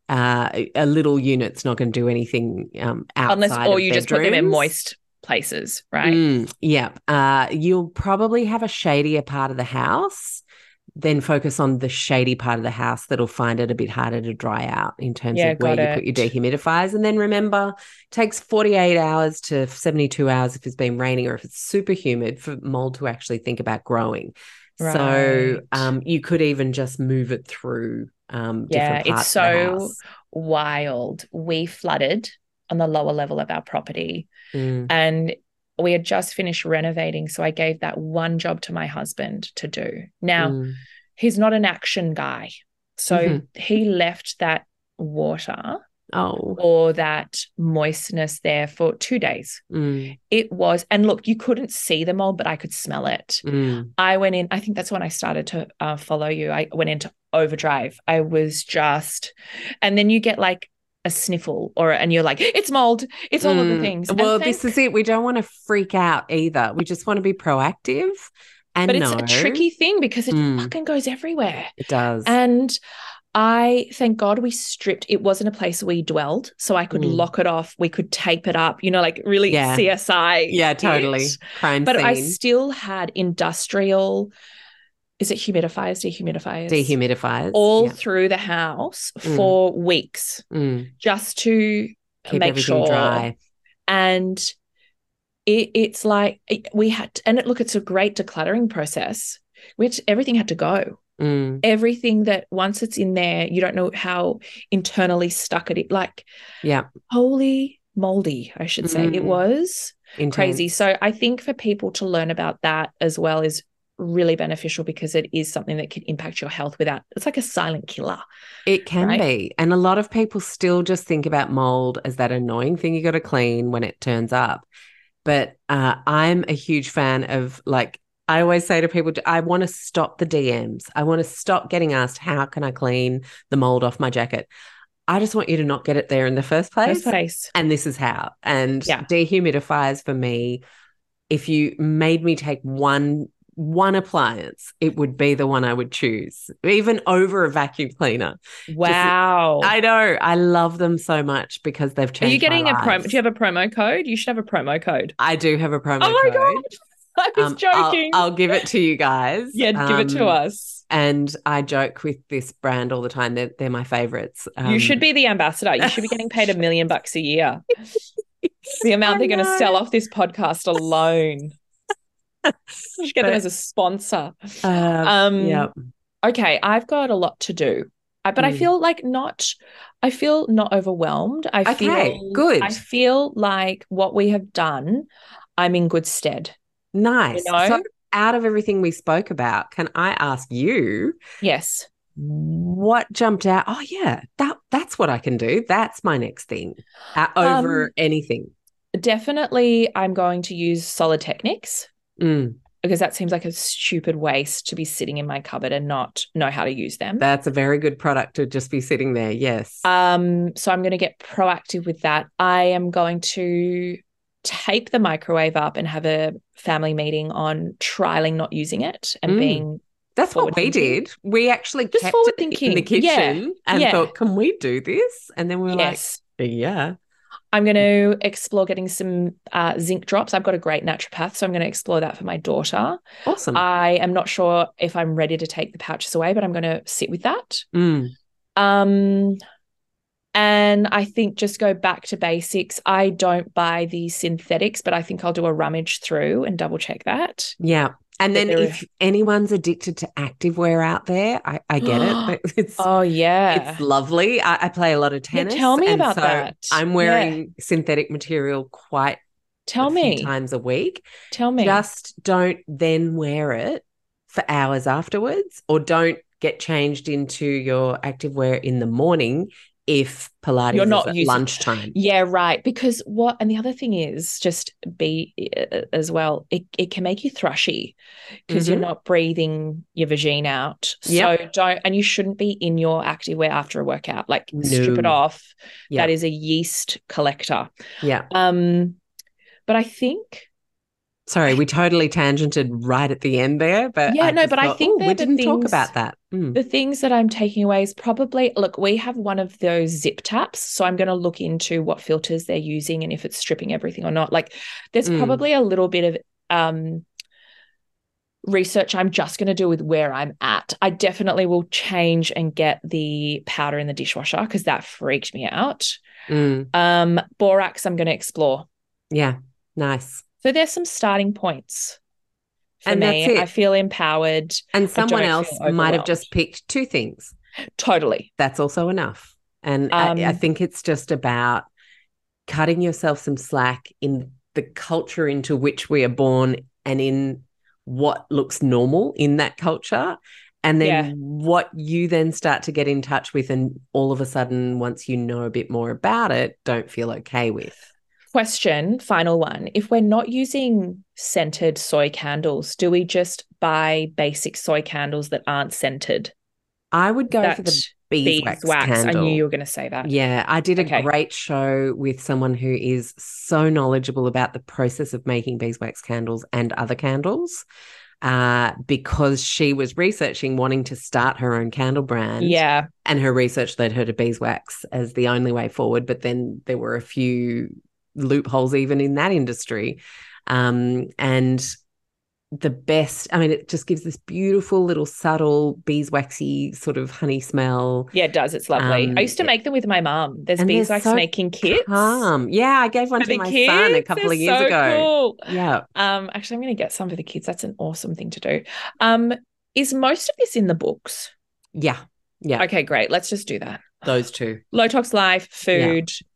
uh, a- little unit's not going to do anything um, outside unless or of you just put them in moist places, right? Mm, yeah. Uh, you'll probably have a shadier part of the house. Then focus on the shady part of the house that'll find it a bit harder to dry out in terms Yeah, of where you put your dehumidifiers. And then remember, it takes 48 hours to 72 hours if it's been raining or if it's super humid for mold to actually think about growing. So um, you could even just move it through um, Yeah, different it's parts of the so-. Wild. We flooded on the lower level of our property Mm, and we had just finished renovating. So I gave that one job to my husband to do. Now mm, he's not an action guy. So Mhm. he left that water oh. or that moistness there for two days. Mm, It was, and look, you couldn't see the mold, but I could smell it. mm, I went in, I think that's when I started to uh, follow you. I went into overdrive. I was just, and then you get like a sniffle or, and you're like, it's mold, it's all of the Mm. things. Well, thank- this is it. We don't want to freak out either. We just want to be proactive and but it's a tricky thing because it Mm. fucking goes everywhere. It does. And I thank God we stripped. It wasn't a place we dwelled, so I could Mm. lock it off. We could tape it up. You know, like really Yeah. CSI. yeah, it. totally. Crime But scene. I still had industrial. Is it humidifiers, dehumidifiers, dehumidifiers. all Yeah. through the house Mm. for weeks Mm. just to Keep make sure. dry. And it, it's like it- we had, and it, look, it's a great decluttering process. Which everything had to go. Mm. everything that once it's in there, you don't know how internally stuck it is. Like, Yeah. holy moldy, I should say. It Mm. was Intense. crazy. So I think for people to learn about that as well is really beneficial because it is something that can impact your health without it's like a silent killer. It can right? be. And a lot of people still just think about mold as that annoying thing you got to clean when it turns up. But uh, I'm a huge fan of like, I always say to people, I want to stop the DMs. I want to stop getting asked, how can I clean the mold off my jacket? I just want you to not get it there in the first place. First place. And this is how. And Yeah. dehumidifiers for me, if you made me take one one appliance, it would be the one I would choose, even over a vacuum cleaner. Wow. I know. I love them so much because they've changed. Are you getting a promo? Do you have a promo code? You should have a promo code. I do have a promo oh my code. god. I was Um, I'll- joking. I'll, give it to you guys. yeah, give it to Um, us. And I joke with this brand all the time. They're, they're my favorites. you should Um, be the ambassador. You should be getting paid a million bucks a year. The amount I they're going to sell off this podcast alone. You should get them as a sponsor. Uh, Um, yeah. okay, I've got a lot to do, I- but I Mm. feel like not. I feel not overwhelmed. I Okay, feel good. I feel like what we have done, I'm in good stead. Nice. know? So, out of everything we spoke about, can I ask you Yes. what jumped out? Oh, yeah, that that's what I can do. That's my next thing uh, over Um, anything. Definitely, I'm going to use Solidteknics Mm, because that seems like a stupid waste to be sitting in my cupboard and not know how to use them. that's a very good product to just be sitting there. Yes. Um, so I'm going to get proactive with that. I am going to tape the microwave up and have a family meeting on trialing not using it and Mm. being That's what we thinking. did. We actually Just kept forward it in the kitchen Yeah, and yeah. thought, can we do this? And then we were yes. like, yeah. I'm going to explore getting some uh, zinc drops. I've got a great naturopath, so I'm going to explore that for my daughter. Awesome. I am not sure if I'm ready to take the pouches away, but I'm going to sit with that. Mm, Um, and I think just go back to basics. I don't buy the synthetics, but I think I'll do a rummage through and double check that. yeah. And then if anyone's addicted to activewear out there, I, I get it. It's Oh yeah. It's lovely. I, I play a lot of Yeah, tennis. tell me about so that. I'm Yeah. wearing synthetic material quite Tell a few me. times a week. Tell me. Just don't then wear it for hours afterwards, or don't get changed into your activewear in the morning if Pilates You're is not at using- lunchtime. Yeah, right. Because what, and the other thing is just be uh, as well, it, it can make you thrushy because you're Mhm. not breathing your vagine out. Yep. So don't, and you shouldn't be in your activewear after a workout. Like strip it off. Yeah. That is a yeast collector. Yeah. Um, but I think, Sorry, we totally tangented right at the end there, but Yeah, no, just but I think we didn't talk about that. Mm. the things that I'm taking away is probably look, we have one of those zip taps. So I'm going to look into what filters they're using and if it's stripping everything or not. Like there's Mm. probably a little bit of um research I'm just going to do with where I'm at. I definitely will change and get the powder in the dishwasher because that freaked me out. Mm. Um borax I'm going to explore. Yeah, nice. So there's some starting points. For And me, that's it. I feel empowered. And someone else might have just picked two things. Totally. that's also enough. And I, I Um, think it's just about cutting yourself some slack in the culture into which we are born and in what looks normal in that culture. And then Yeah. what you then start to get in touch with, and all of a sudden, once you know a bit more about it, don't feel okay with. Question, final one. If we're not using scented soy candles, do we just buy basic soy candles that aren't scented? I would go for the beeswax, beeswax. candle. I knew you were going to say that. Yeah, I did a Okay. great show with someone who is so knowledgeable about the process of making beeswax candles and other candles. Uh, because she was researching wanting to start her own candle brand. Yeah. And her research led her to beeswax as the only way forward. But then there were a few loopholes even in that industry. Um, and the best, I mean, it just gives this beautiful little subtle beeswaxy sort of honey smell. Yeah, it does. It's lovely. Um, I used to make them with my mum. There's beeswax so making kits. Calm. Yeah, I gave one For to my kids. son a couple They're of years so ago. Cool. Yeah. Um, actually, I'm going to get some for the kids. That's an awesome thing to do. Um, is most of this in the books? Yeah. Yeah. Okay, great. Let's just do that. Those two. Low tox life, food. Yeah.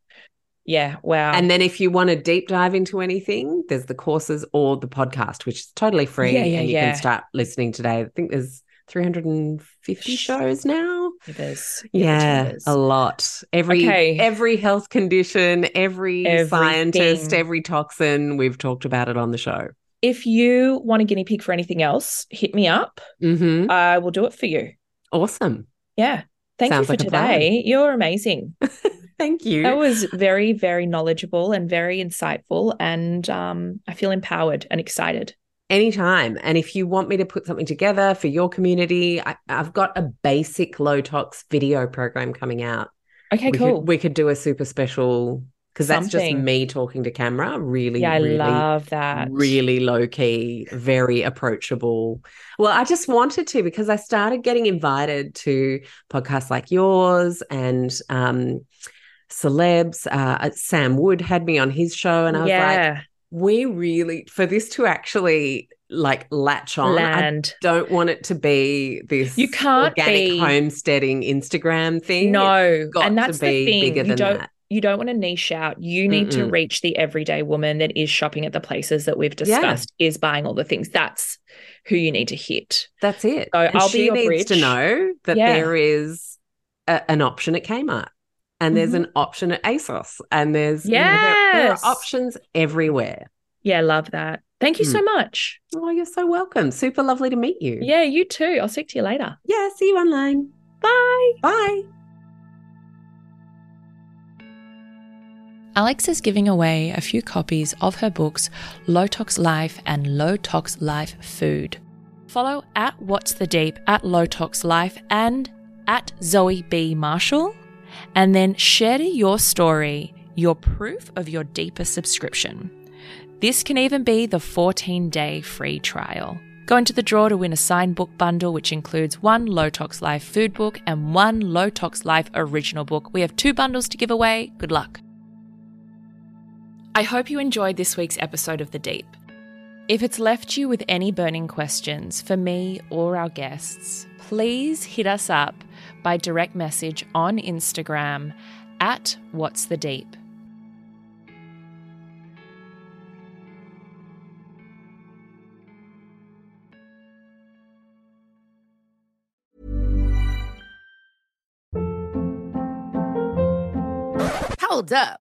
Wow. And then if you want to deep dive into anything, there's the courses or the podcast, which is totally free. Yeah, yeah, and you yeah. can start listening today. I think there's 350 shows now. It is. Yeah, is. a lot. Every Okay. every health condition, every scientist, every toxin, we've talked about it on the show. If you want a guinea pig for anything else, hit me up. hmm I will do it for you. Awesome. Yeah. Thank Sounds you for like today. You're amazing. Thank you. That was very, very knowledgeable and very insightful. And um, I feel empowered and excited. Anytime. And if you want me to put something together for your community, I, have got a basic low tox video program coming out. Okay, we cool. Could, we could do a super special because that's just me talking to camera. Really, yeah, I really, love that. Really low key, very approachable. Well, I just wanted to because I started getting invited to podcasts like yours and um, celebs. Uh, Sam Wood had me on his show, and I was yeah. like, we really for this to actually like latch on. Land. I don't want it to be this you can't organic be... homesteading Instagram thing. No, and that's the thing. you don't. That. You don't want to niche out. You need Mm-mm. to reach the everyday woman that is shopping at the places that we've discussed, yeah. is buying all the things. That's who you need to hit. That's it. So and I'll she be needs bridge. to know that yeah. there is a, an option at Kmart and there's mm-hmm. an option at ASOS and there's yes. You know, there, there, are options everywhere. Yeah, love that. Thank you mm. so much. Oh, you're so welcome. Super lovely to meet you. Yeah, you too. I'll speak to you later. Yeah, see you online. Bye. Bye. Alixx is giving away a few copies of her books Low Tox Life and Low Tox Life Food. Follow at What's the Deep at Low Tox Life and at Zoe B. Marshall, and then share your story, your proof of your deeper subscription. This can even be the 14 day free trial. Go into the draw to win a signed book bundle, which includes one Low Tox Life food book and one Low Tox Life original book. We have two bundles to give away. Good luck. I hope you enjoyed this week's episode of The Deep. If it's left you with any burning questions for me or our guests, please hit us up by direct message on Instagram at What's the Deep. Hold up.